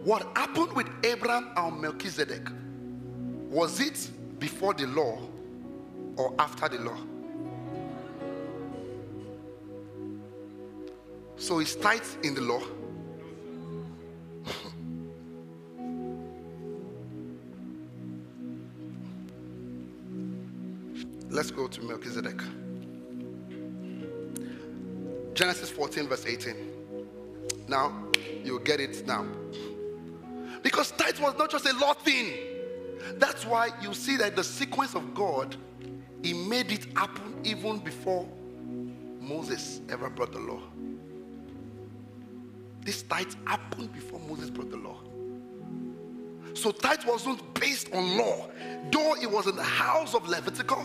What happened with Abraham and Melchizedek? Was it before the law or after the law? So is tithe in the law? Let's go to Melchizedek. Genesis 14, verse 18. Now, you'll get it now. Because tithe was not just a law thing. That's why you see that the sequence of God, He made it happen even before Moses ever brought the law. This tithe happened before Moses brought the law. So tithe wasn't based on law, though it was in the house of Levitical.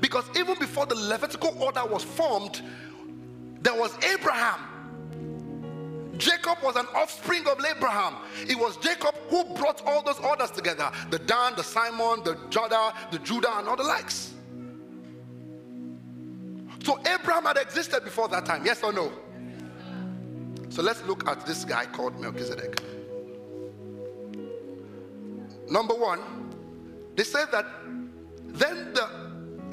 Because even before the Levitical order was formed, there was Abraham. Jacob was an offspring of Abraham. It was Jacob who brought all those orders together the Dan, the Simon, the Judah, the Judah, and all the likes. So Abraham had existed before that time, yes or no? So let's look at this guy called Melchizedek. Number one, they said that then the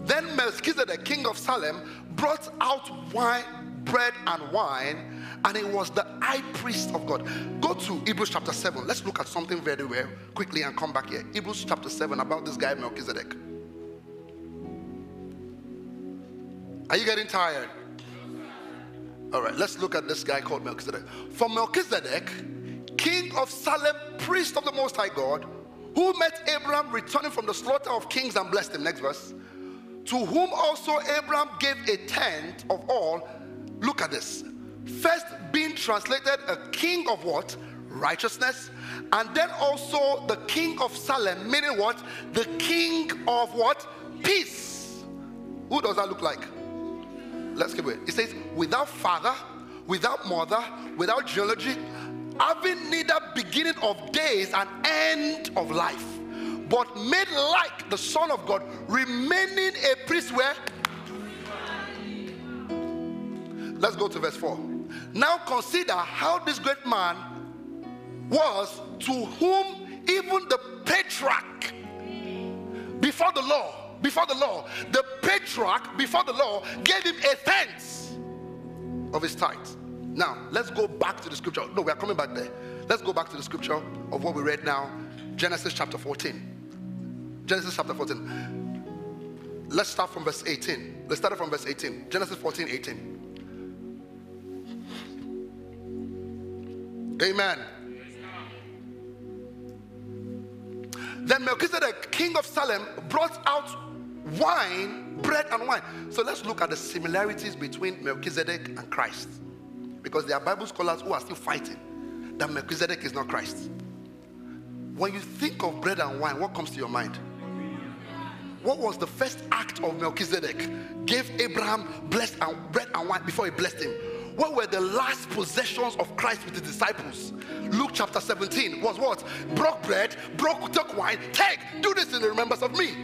then Melchizedek, king of Salem, brought out wine, bread and wine, and it was the high priest of God. Go to Hebrews chapter 7. Let's look at something very well quickly and come back here. Hebrews chapter 7 about this guy Melchizedek. Are you getting tired? All right, let's look at this guy called Melchizedek. For Melchizedek, king of Salem, priest of the Most High God, who met Abraham returning from the slaughter of kings and blessed him. Next verse. To whom also Abraham gave a tenth of all. Look at this. First being translated a king of what? Righteousness. And then also the king of Salem, meaning what? The king of what? Peace. Who does that look like? Let's keep it. It says, without father, without mother, without genealogy, having neither beginning of days and end of life, but made like the Son of God, remaining a priest where? Let's go to verse 4. Now consider how this great man was to whom even the patriarch before the law before the law, the patriarch before the law gave him a tenth of his tithe. Now, let's go back to the scripture. No, we are coming back there. Let's go back to the scripture of what we read now Genesis chapter 14. Genesis chapter 14. Let's start from verse 18. Let's start from verse 18. Genesis 14, 18. Amen. Then Melchizedek, king of Salem, brought out wine, bread, and wine. So let's look at the similarities between Melchizedek and Christ. Because there are Bible scholars who are still fighting that Melchizedek is not Christ. When you think of bread and wine, what comes to your mind? What was the first act of Melchizedek? Gave Abraham blessed and bread and wine before he blessed him. What were the last possessions of Christ with the disciples? Luke chapter 17 was what? Broke bread, broke took wine. Take, do this in the remembrance of me.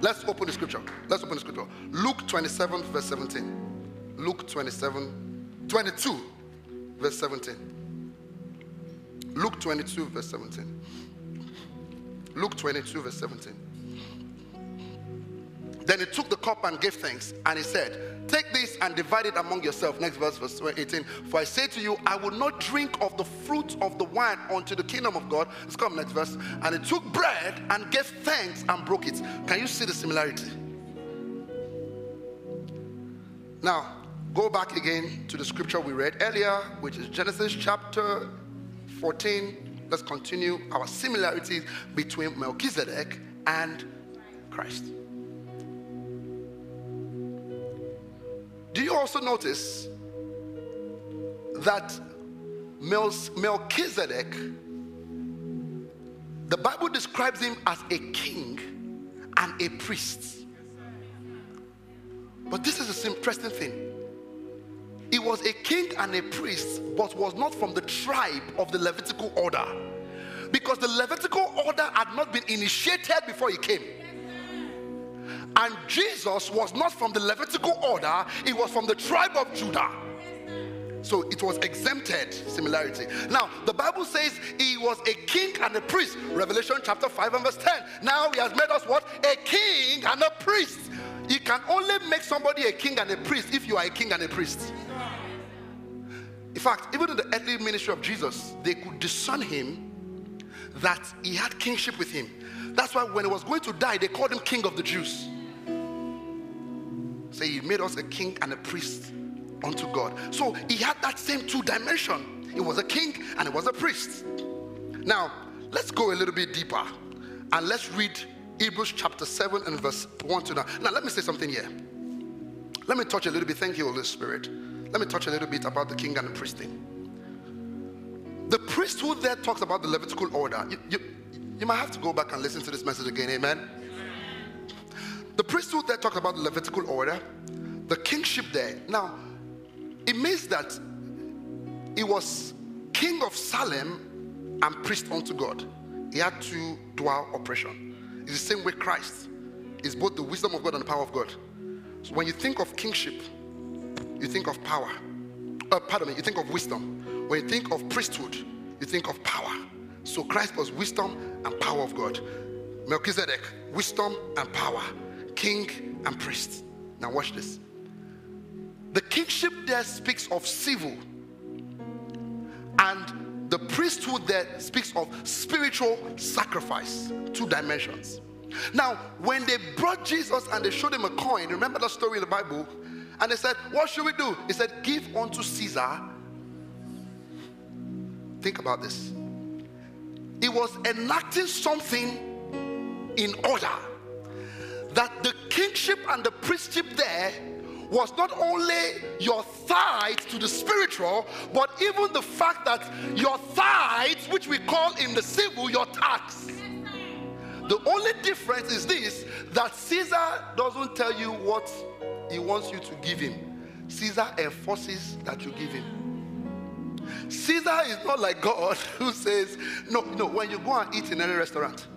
let's open the scripture. Let's open the scripture. Luke 27, verse 17. Luke 27, 22, verse 17. Luke 22, verse 17. Luke 22, verse 17. Then he took the cup and gave thanks, and he said, Take this and divide it among yourself. Next verse, verse 18. For I say to you, I will not drink of the fruit of the wine unto the kingdom of God. Let's come next verse. And he took bread and gave thanks and broke it. Can you see the similarity? Now, go back again to the scripture we read earlier, which is Genesis chapter 14. Let's continue our similarities between Melchizedek and Christ. Do you also notice that Melchizedek, the Bible describes him as a king and a priest. But this is an interesting thing. He was a king and a priest, but was not from the tribe of the Levitical order. Because the Levitical order had not been initiated before he came. And Jesus was not from the Levitical order, he was from the tribe of Judah. So it was exempted similarity. Now, the Bible says he was a king and a priest. Revelation chapter 5 and verse 10. Now he has made us what? A king and a priest. You can only make somebody a king and a priest if you are a king and a priest. In fact, even in the earthly ministry of Jesus, they could discern him that he had kingship with him. That's why when he was going to die, they called him King of the Jews. Say he made us a king and a priest unto God. So he had that same two dimension. He was a king and he was a priest. Now, let's go a little bit deeper and let's read Hebrews chapter 7 and verse 1 to 9. Now, let me say something here. Let me touch a little bit. Thank you, Holy Spirit. Let me touch a little bit about the king and the priest thing. The priesthood there talks about the Levitical order. You, you, you might have to go back and listen to this message again. Amen. The priesthood there talks about the Levitical order, the kingship there. Now, it means that he was king of Salem and priest unto God. He had to dual operation. It's the same way Christ is both the wisdom of God and the power of God. So when you think of kingship, you think of power. Uh, pardon me, you think of wisdom. When you think of priesthood, you think of power. So Christ was wisdom and power of God. Melchizedek, wisdom and power king and priest. Now, watch this. The kingship there speaks of civil, and the priesthood there speaks of spiritual sacrifice, two dimensions. Now, when they brought Jesus and they showed him a coin, remember that story in the Bible? And they said, What should we do? He said, Give unto Caesar. Think about this. He was enacting something in order that the kingship and the priestship there was not only your tithe to the spiritual, but even the fact that your tithes, which we call in the civil your tax. The only difference is this that Caesar doesn't tell you what he wants you to give him, Caesar enforces that you give him. Caesar is not like God who says, no, no, when you go and eat in any restaurant,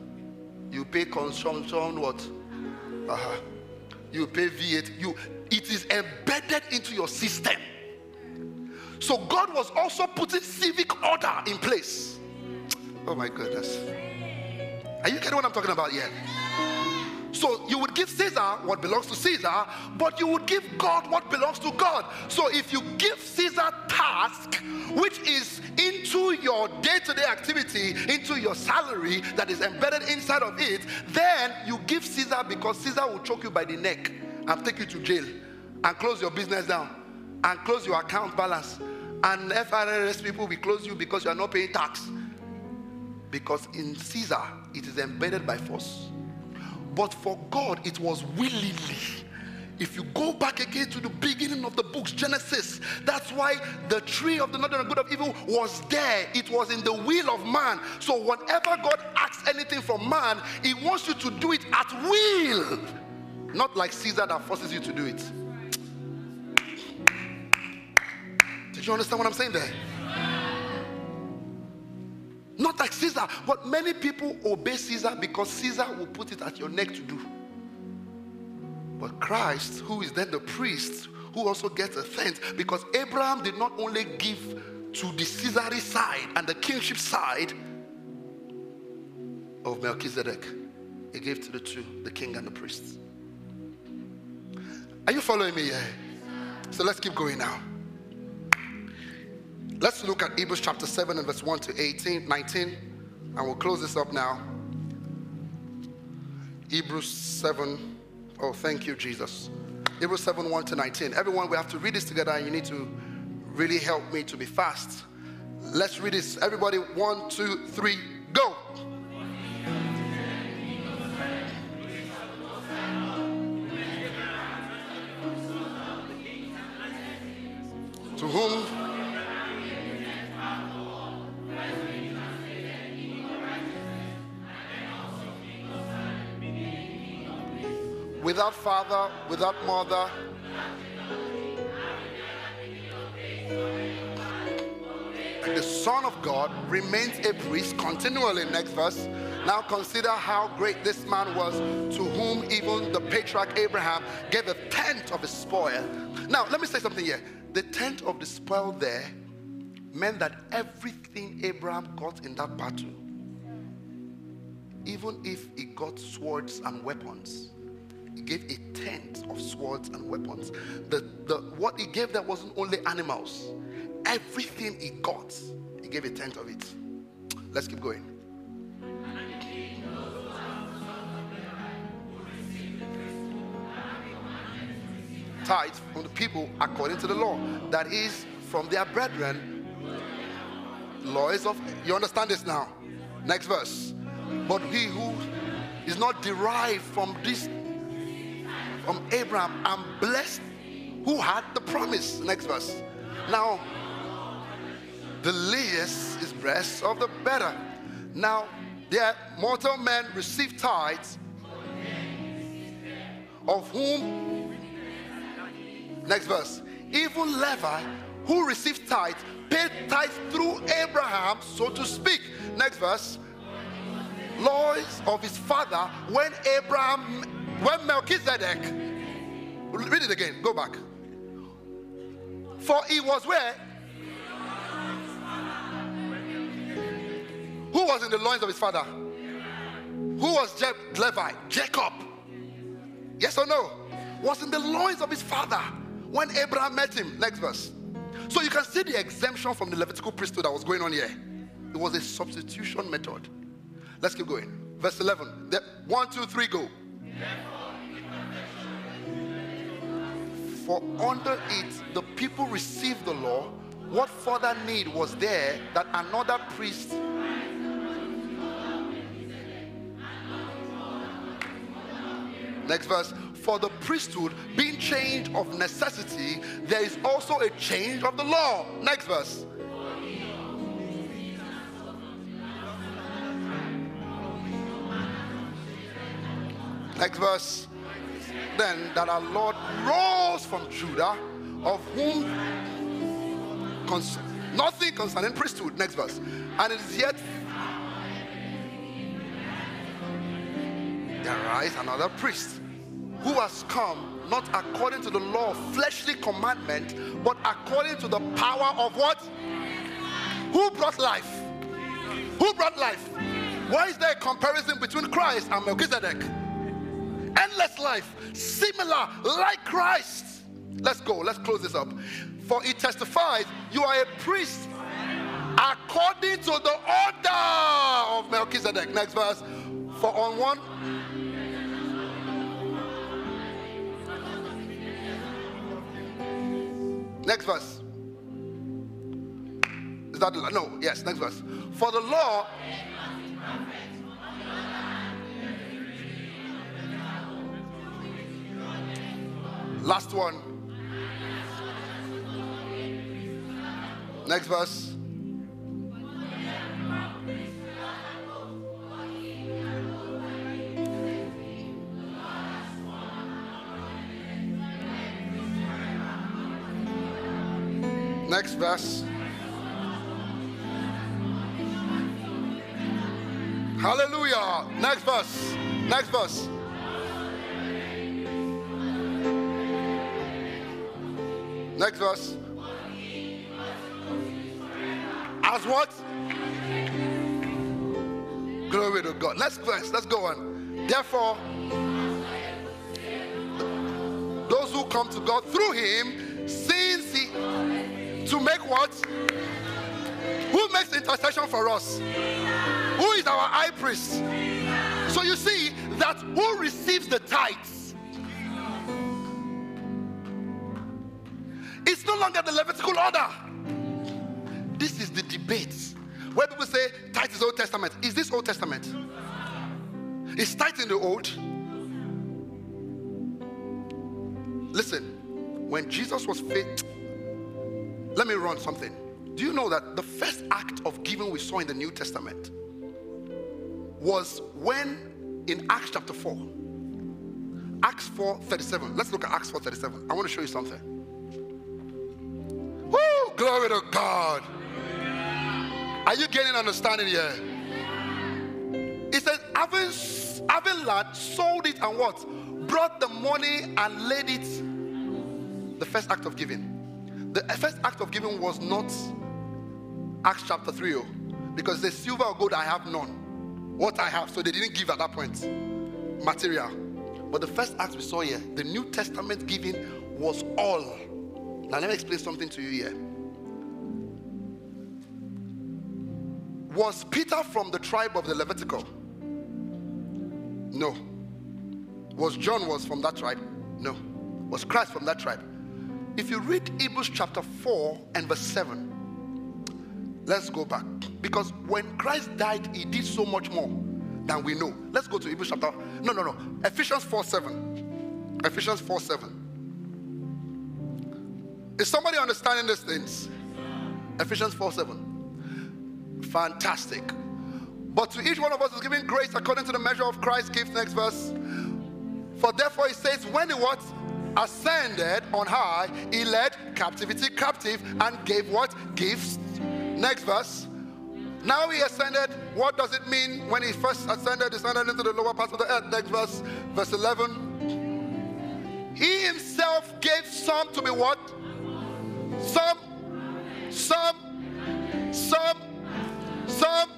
you pay consumption what? Uh-huh. You pay VAT. You it is embedded into your system. So God was also putting civic order in place. Oh my goodness. Are you getting what I'm talking about here? So you would give Caesar what belongs to Caesar, but you would give God what belongs to God. So if you give Caesar task, which is into your day-to-day activity, into your salary that is embedded inside of it, then you give Caesar because Caesar will choke you by the neck and take you to jail and close your business down and close your account balance. And FRS people will close you because you are not paying tax. Because in Caesar, it is embedded by force. But for God, it was willingly. If you go back again to the beginning of the books, Genesis, that's why the tree of the knowledge of good of evil was there. It was in the will of man. So whenever God asks anything from man, he wants you to do it at will. Not like Caesar that forces you to do it. Did you understand what I'm saying there? Not like Caesar, but many people obey Caesar because Caesar will put it at your neck to do. But Christ, who is then the priest, who also gets a tenth, because Abraham did not only give to the Caesarea side and the kingship side of Melchizedek, he gave to the two, the king and the priest. Are you following me here? So let's keep going now. Let's look at Hebrews chapter 7 and verse 1 to 18, 19, and we'll close this up now. Hebrews 7. Oh, thank you, Jesus. Hebrews 7 1 to 19. Everyone, we have to read this together, and you need to really help me to be fast. Let's read this. Everybody, one, two, three, go. To whom without father, without mother. And the Son of God remains a priest continually. Next verse. Now consider how great this man was, to whom even the patriarch Abraham gave a tenth of his spoil. Now, let me say something here. The tenth of the spoil there meant that everything Abraham got in that battle, even if he got swords and weapons, gave a tenth of swords and weapons. The, the, what he gave them wasn't only animals, everything he got, he gave a tenth of it. Let's keep going. Tithe from the people according to the law, that is from their brethren. Law is of you understand this now. Next verse. But he who is not derived from this from Abraham and blessed who had the promise. Next verse. Now, the least is blessed of the better. Now, there mortal men receive tithes, of whom, next verse, even Levi, who received tithes, paid tithes through Abraham, so to speak. Next verse, laws of his father when Abraham when Melchizedek, read it again, go back. For he was where? Who was in the loins of his father? Who was Je- Levi? Jacob. Yes or no? Was in the loins of his father when Abraham met him. Next verse. So you can see the exemption from the Levitical priesthood that was going on here. It was a substitution method. Let's keep going. Verse 11. The, one, two, three, go. For under it the people received the law. What further need was there that another priest Next verse. For the priesthood being changed of necessity, there is also a change of the law. Next verse. Next verse. Then that our Lord rose from Judah, of whom cons- nothing concerning priesthood. Next verse. And it is yet there rise another priest who has come not according to the law of fleshly commandment, but according to the power of what? Who brought life? Who brought life? Why is there a comparison between Christ and Melchizedek? Endless life, similar like Christ. Let's go, let's close this up. For it testifies you are a priest according to the order of Melchizedek. Next verse. For on one Next verse. Is that the no? Yes, next verse. For the law Last one. Next verse. Next verse. Hallelujah. Next verse. Next verse. Next verse. As what? Glory to God. Let's verse. Let's go on. Therefore, those who come to God through Him, since He to make what? Who makes intercession for us? Who is our high priest? So you see that who receives the tithes? It's no longer the Levitical order. This is the debate where people say tithe is Old Testament. Is this Old Testament? Is tithe in the Old? Listen, when Jesus was faith, let me run something. Do you know that the first act of giving we saw in the New Testament was when in Acts chapter 4, Acts 4 37. Let's look at Acts 4 37. I want to show you something. Glory to God. Are you getting understanding here? It says, having, having land, sold it and what? Brought the money and laid it. The first act of giving. The first act of giving was not Acts chapter 3, because the silver or gold I have none. What I have, so they didn't give at that point material. But the first act we saw here, the New Testament giving was all. Now, let me explain something to you here. Was Peter from the tribe of the Levitical? No. Was John was from that tribe? No. Was Christ from that tribe? If you read Hebrews chapter 4 and verse 7, Let's go back. Because when Christ died, he did so much more than we know. Let's go to Hebrews chapter. No, no, no. Ephesians 4 7. Ephesians 4 7. Is somebody understanding these things? Ephesians 4 7. Fantastic. But to each one of us is given grace according to the measure of Christ's gift. Next verse. For therefore he says, when he what? Ascended on high, he led captivity captive and gave what? Gifts Next verse. Now he ascended. What does it mean when he first ascended, descended into the lower parts of the earth? Next verse, verse 11. He himself gave some to be what? Some, some, some, some,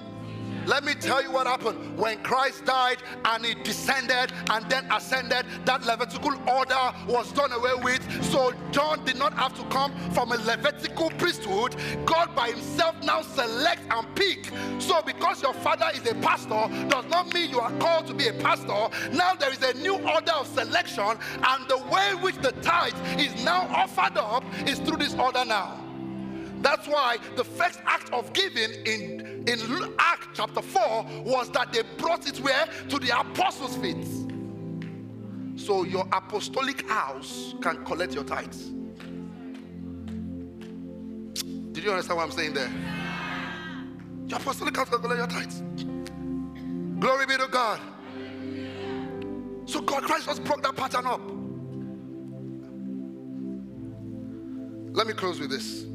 let me tell you what happened. When Christ died and he descended and then ascended, that Levitical order was done away with. So John did not have to come from a Levitical priesthood. God by himself now selects and pick. So because your father is a pastor does not mean you are called to be a pastor. Now there is a new order of selection and the way which the tithe is now offered up is through this order now. That's why the first act of giving in, in Act chapter 4 was that they brought it where? To the apostles' feet. So your apostolic house can collect your tithes. Did you understand what I'm saying there? Your apostolic house can collect your tithes. Glory be to God. So God Christ just broke that pattern up. Let me close with this.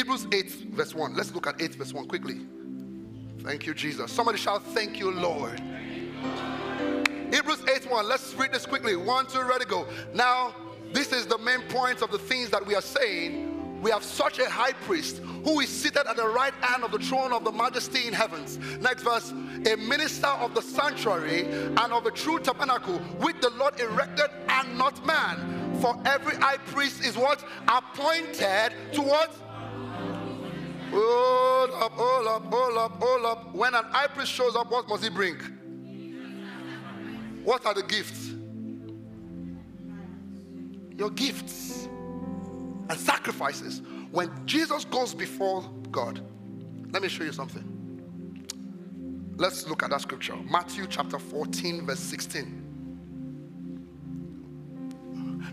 Hebrews 8, verse 1. Let's look at 8, verse 1 quickly. Thank you, Jesus. Somebody shout, Thank you, Lord. Hebrews 8 1. Let's read this quickly. One, two, ready, go. Now, this is the main point of the things that we are saying. We have such a high priest who is seated at the right hand of the throne of the majesty in heavens. Next verse, a minister of the sanctuary and of the true tabernacle, which the Lord erected and not man. For every high priest is what? Appointed to what? Hold up, hold up, hold up, hold up. When an high priest shows up, what must he bring? What are the gifts? Your gifts and sacrifices. When Jesus goes before God, let me show you something. Let's look at that scripture. Matthew chapter 14, verse 16.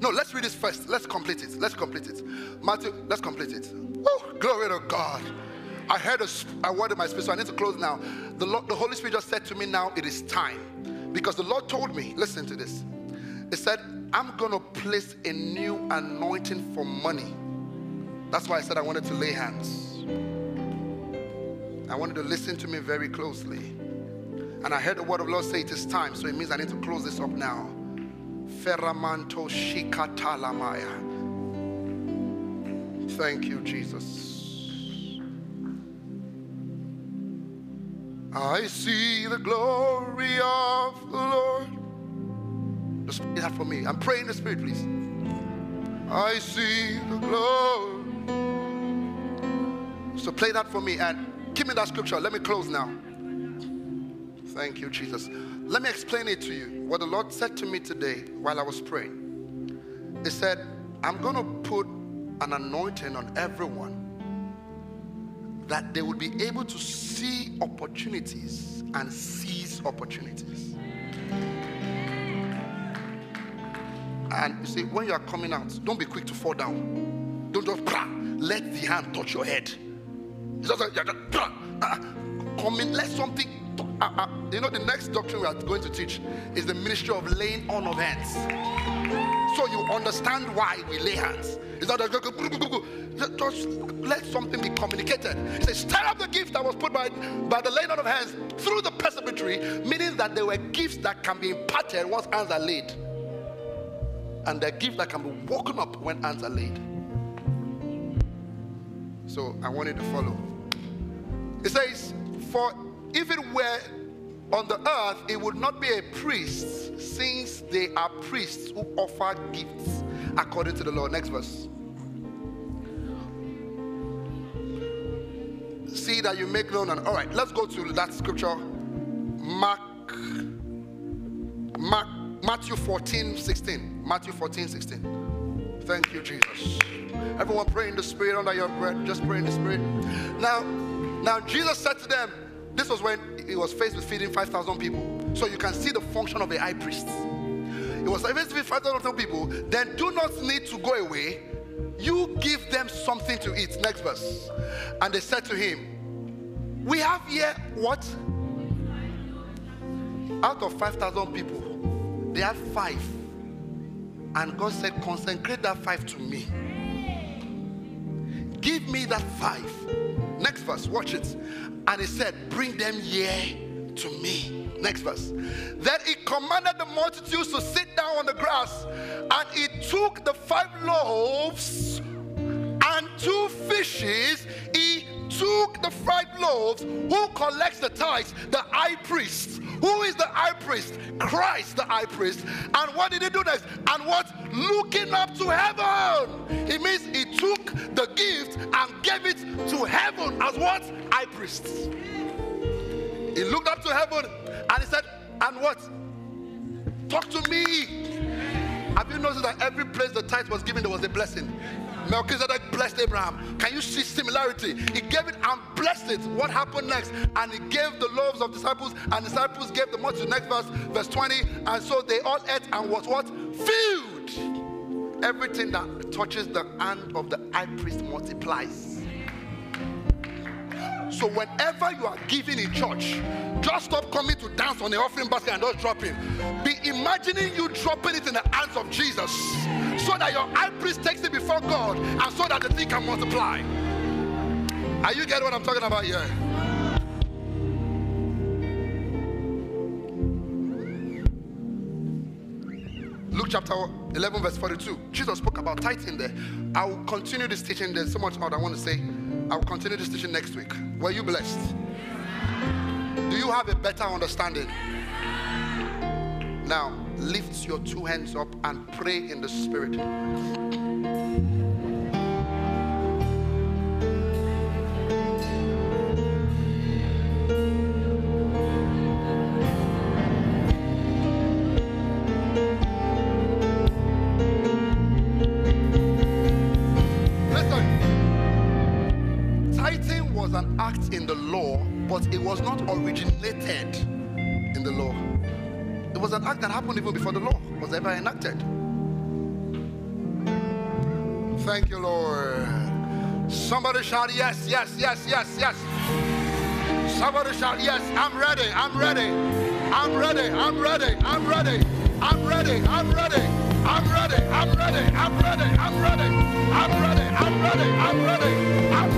No, let's read this first. Let's complete it. Let's complete it. Matthew, let's complete it. Oh, glory to God. I heard a, word in my spirit, so I need to close now. The, Lord, the Holy Spirit just said to me, Now it is time. Because the Lord told me, listen to this. He said, I'm going to place a new anointing for money. That's why I said I wanted to lay hands. I wanted to listen to me very closely. And I heard the word of the Lord say it is time, so it means I need to close this up now. Ferramanto Shikatalamaya. Thank you, Jesus. I see the glory of the Lord. Just play that for me. I'm praying in the Spirit, please. I see the glory. So play that for me and give me that scripture. Let me close now. Thank you, Jesus. Let me explain it to you. What the Lord said to me today while I was praying. He said, I'm going to put an anointing on everyone that they would be able to see opportunities and seize opportunities. And you see, when you are coming out, don't be quick to fall down. Don't just let the hand touch your head. Just just uh, come in, let something. Uh, uh, you know, the next doctrine we are going to teach is the ministry of laying on of hands. So you understand why we lay hands. It's not just, just let something be communicated. He says, stir up the gift that was put by, by the laying on of hands through the presbytery, meaning that there were gifts that can be imparted once hands are laid. And the gift that can be woken up when hands are laid. So I wanted to follow. It says, For if it were on the earth, it would not be a priest, since they are priests who offer gifts according to the law. Next verse. See that you make known. All right, let's go to that scripture. Mark, Mark, Matthew 14, 16. Matthew 14, 16. Thank you, Jesus. Everyone pray in the spirit under your breath. Just pray in the spirit. Now, now Jesus said to them, this was when he was faced with feeding 5,000 people. So you can see the function of a high priest. It was faced with 5,000 people. Then do not need to go away. You give them something to eat. Next verse. And they said to him, We have here what? Out of 5,000 people, they had five. And God said, Consecrate that five to me. Give me that five. Next verse, watch it. And he said, Bring them here to me. Next verse. Then he commanded the multitudes to sit down on the grass, and he took the five loaves and two fishes. He took the five loaves. Who collects the tithes? The high priest. Who is the high priest? Christ, the high priest. And what did he do next? And what? Looking up to heaven. It means he took the gift and gave it to heaven as what? High priest. He looked up to heaven and he said, And what? Talk to me. Have you noticed that every place the tithe was given, there was a blessing? Melchizedek blessed Abraham. Can you see similarity? He gave it and blessed it. What happened next? And he gave the loaves of disciples, and disciples gave the multitude. Next verse, verse 20. And so they all ate and was what? Filled. Everything that touches the hand of the high priest multiplies. So whenever you are giving in church, just stop coming to dance on the offering basket and just dropping. Be imagining you dropping it in the hands of Jesus so that your high priest takes it before God and so that the thing can multiply. Are you getting what I'm talking about here? Luke chapter 11, verse 42. Jesus spoke about tithing there. I will continue this teaching. There's so much more I want to say. I will continue this teaching next week. Were you blessed? Do you have a better understanding? Now, lift your two hands up and pray in the Spirit. was an act in the law, but it was not originated in the law. It was an act that happened even before the law was ever enacted. Thank you, Lord. Somebody shout, Yes, yes, yes, yes, yes. Somebody shout, Yes, I'm ready, I'm ready, I'm ready, I'm ready, I'm ready, I'm ready, I'm ready. I'm ready, I'm ready, I'm ready, I'm ready, I'm ready, I'm ready, I'm ready, I'm ready.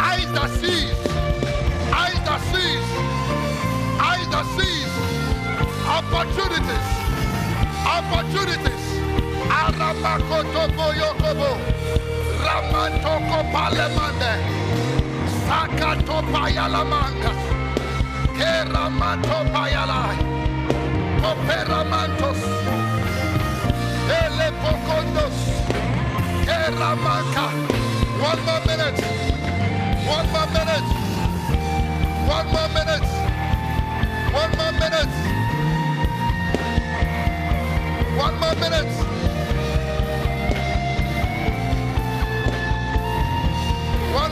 Eyes that sees, eyes eyes opportunities, opportunities. Rakotobo Yokobo. Ramantoko Palemande. Sakato Payalamanga. Keramato Payalai. Operamantos. Ele Pocondos. Keramaka. One more minute. One more minute. One more minute. One more minute. One more minute.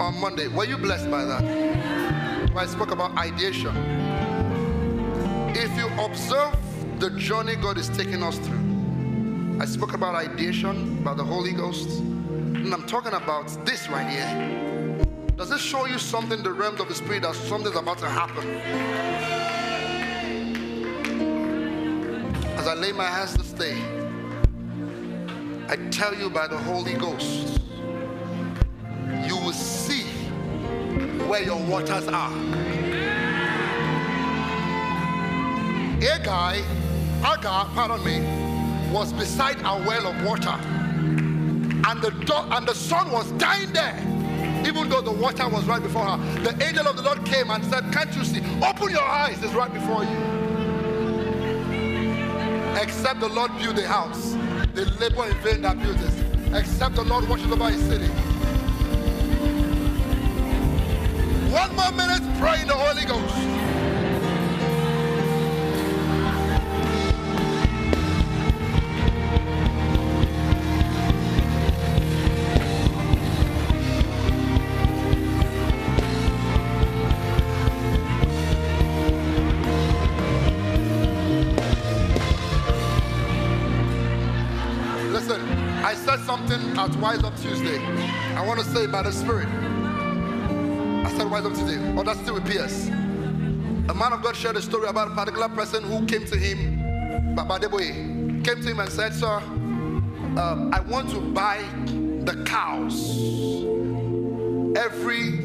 on, Monday, were you blessed by that? I spoke about ideation. If you observe the journey God is taking us through, I spoke about ideation, about the Holy Ghost, and I'm talking about this right here. Does this show you something in the realm of the spirit that something's about to happen? As I lay my hands this day, I tell you by the Holy Ghost, where your waters are. A guy, Agar, pardon me, was beside a well of water, and the do- and the sun was dying there. Even though the water was right before her, the angel of the Lord came and said, Can't you see? Open your eyes, it's right before you. Except the Lord build the house, they labor in vain that build it. Except the Lord watches over his city. One more minute, pray in the Holy Ghost. Listen, I said something at Wise Up Tuesday. I want to say by the Spirit. Oh, that's still with PS. A man of God shared a story about a particular person who came to him, Baba Adeboye, came to him and said, Sir, uh, I want to buy the cows. Every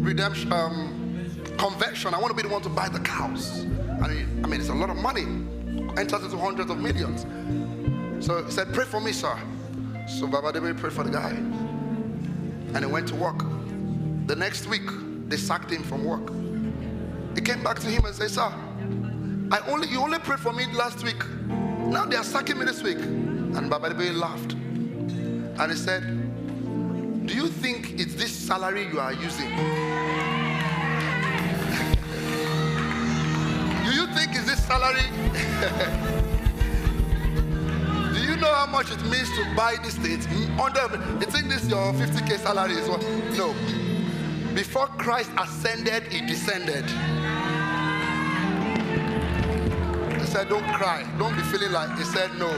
redemption um, convention, I want to be the one to buy the cows. I mean, I mean, it's a lot of money. Enters into hundreds of millions. So he said, Pray for me, sir. So Baba Debe prayed for the guy. And he went to work. The next week, they sacked him from work. He came back to him and said, Sir, I only you only prayed for me last week. Now they are sacking me this week. And Baba laughed. And he said, Do you think it's this salary you are using? Do you think it's this salary? Do you know how much it means to buy this state? Under, you think this your 50k salary is what? No. Before Christ ascended, he descended. He said, Don't cry. Don't be feeling like he said no.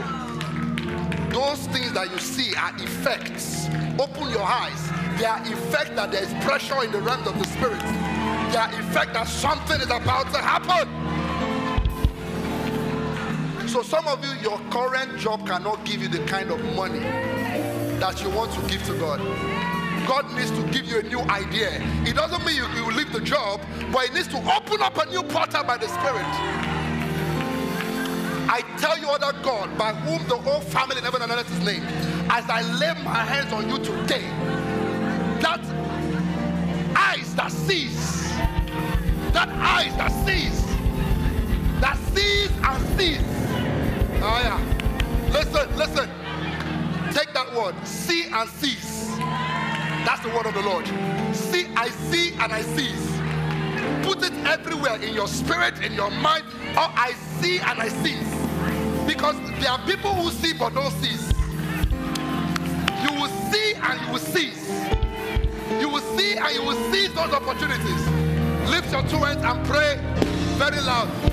Those things that you see are effects. Open your eyes. They are effect that there is pressure in the realms of the spirit. They are effect that something is about to happen. So some of you, your current job cannot give you the kind of money that you want to give to God. God needs to give you a new idea. It doesn't mean you, you leave the job, but it needs to open up a new portal by the Spirit. I tell you, other God, by whom the whole family in heaven and earth is named, as I lay my hands on you today, that eyes that sees, that eyes that sees, that sees and sees. Oh yeah. Listen, listen. Take that word. See and cease. That's the word of the Lord. See, I see and I cease. Put it everywhere in your spirit, in your mind. Oh, I see and I cease. Because there are people who see but don't cease. You will see and you will cease. You will see and you will seize those opportunities. Lift your two hands and pray very loud.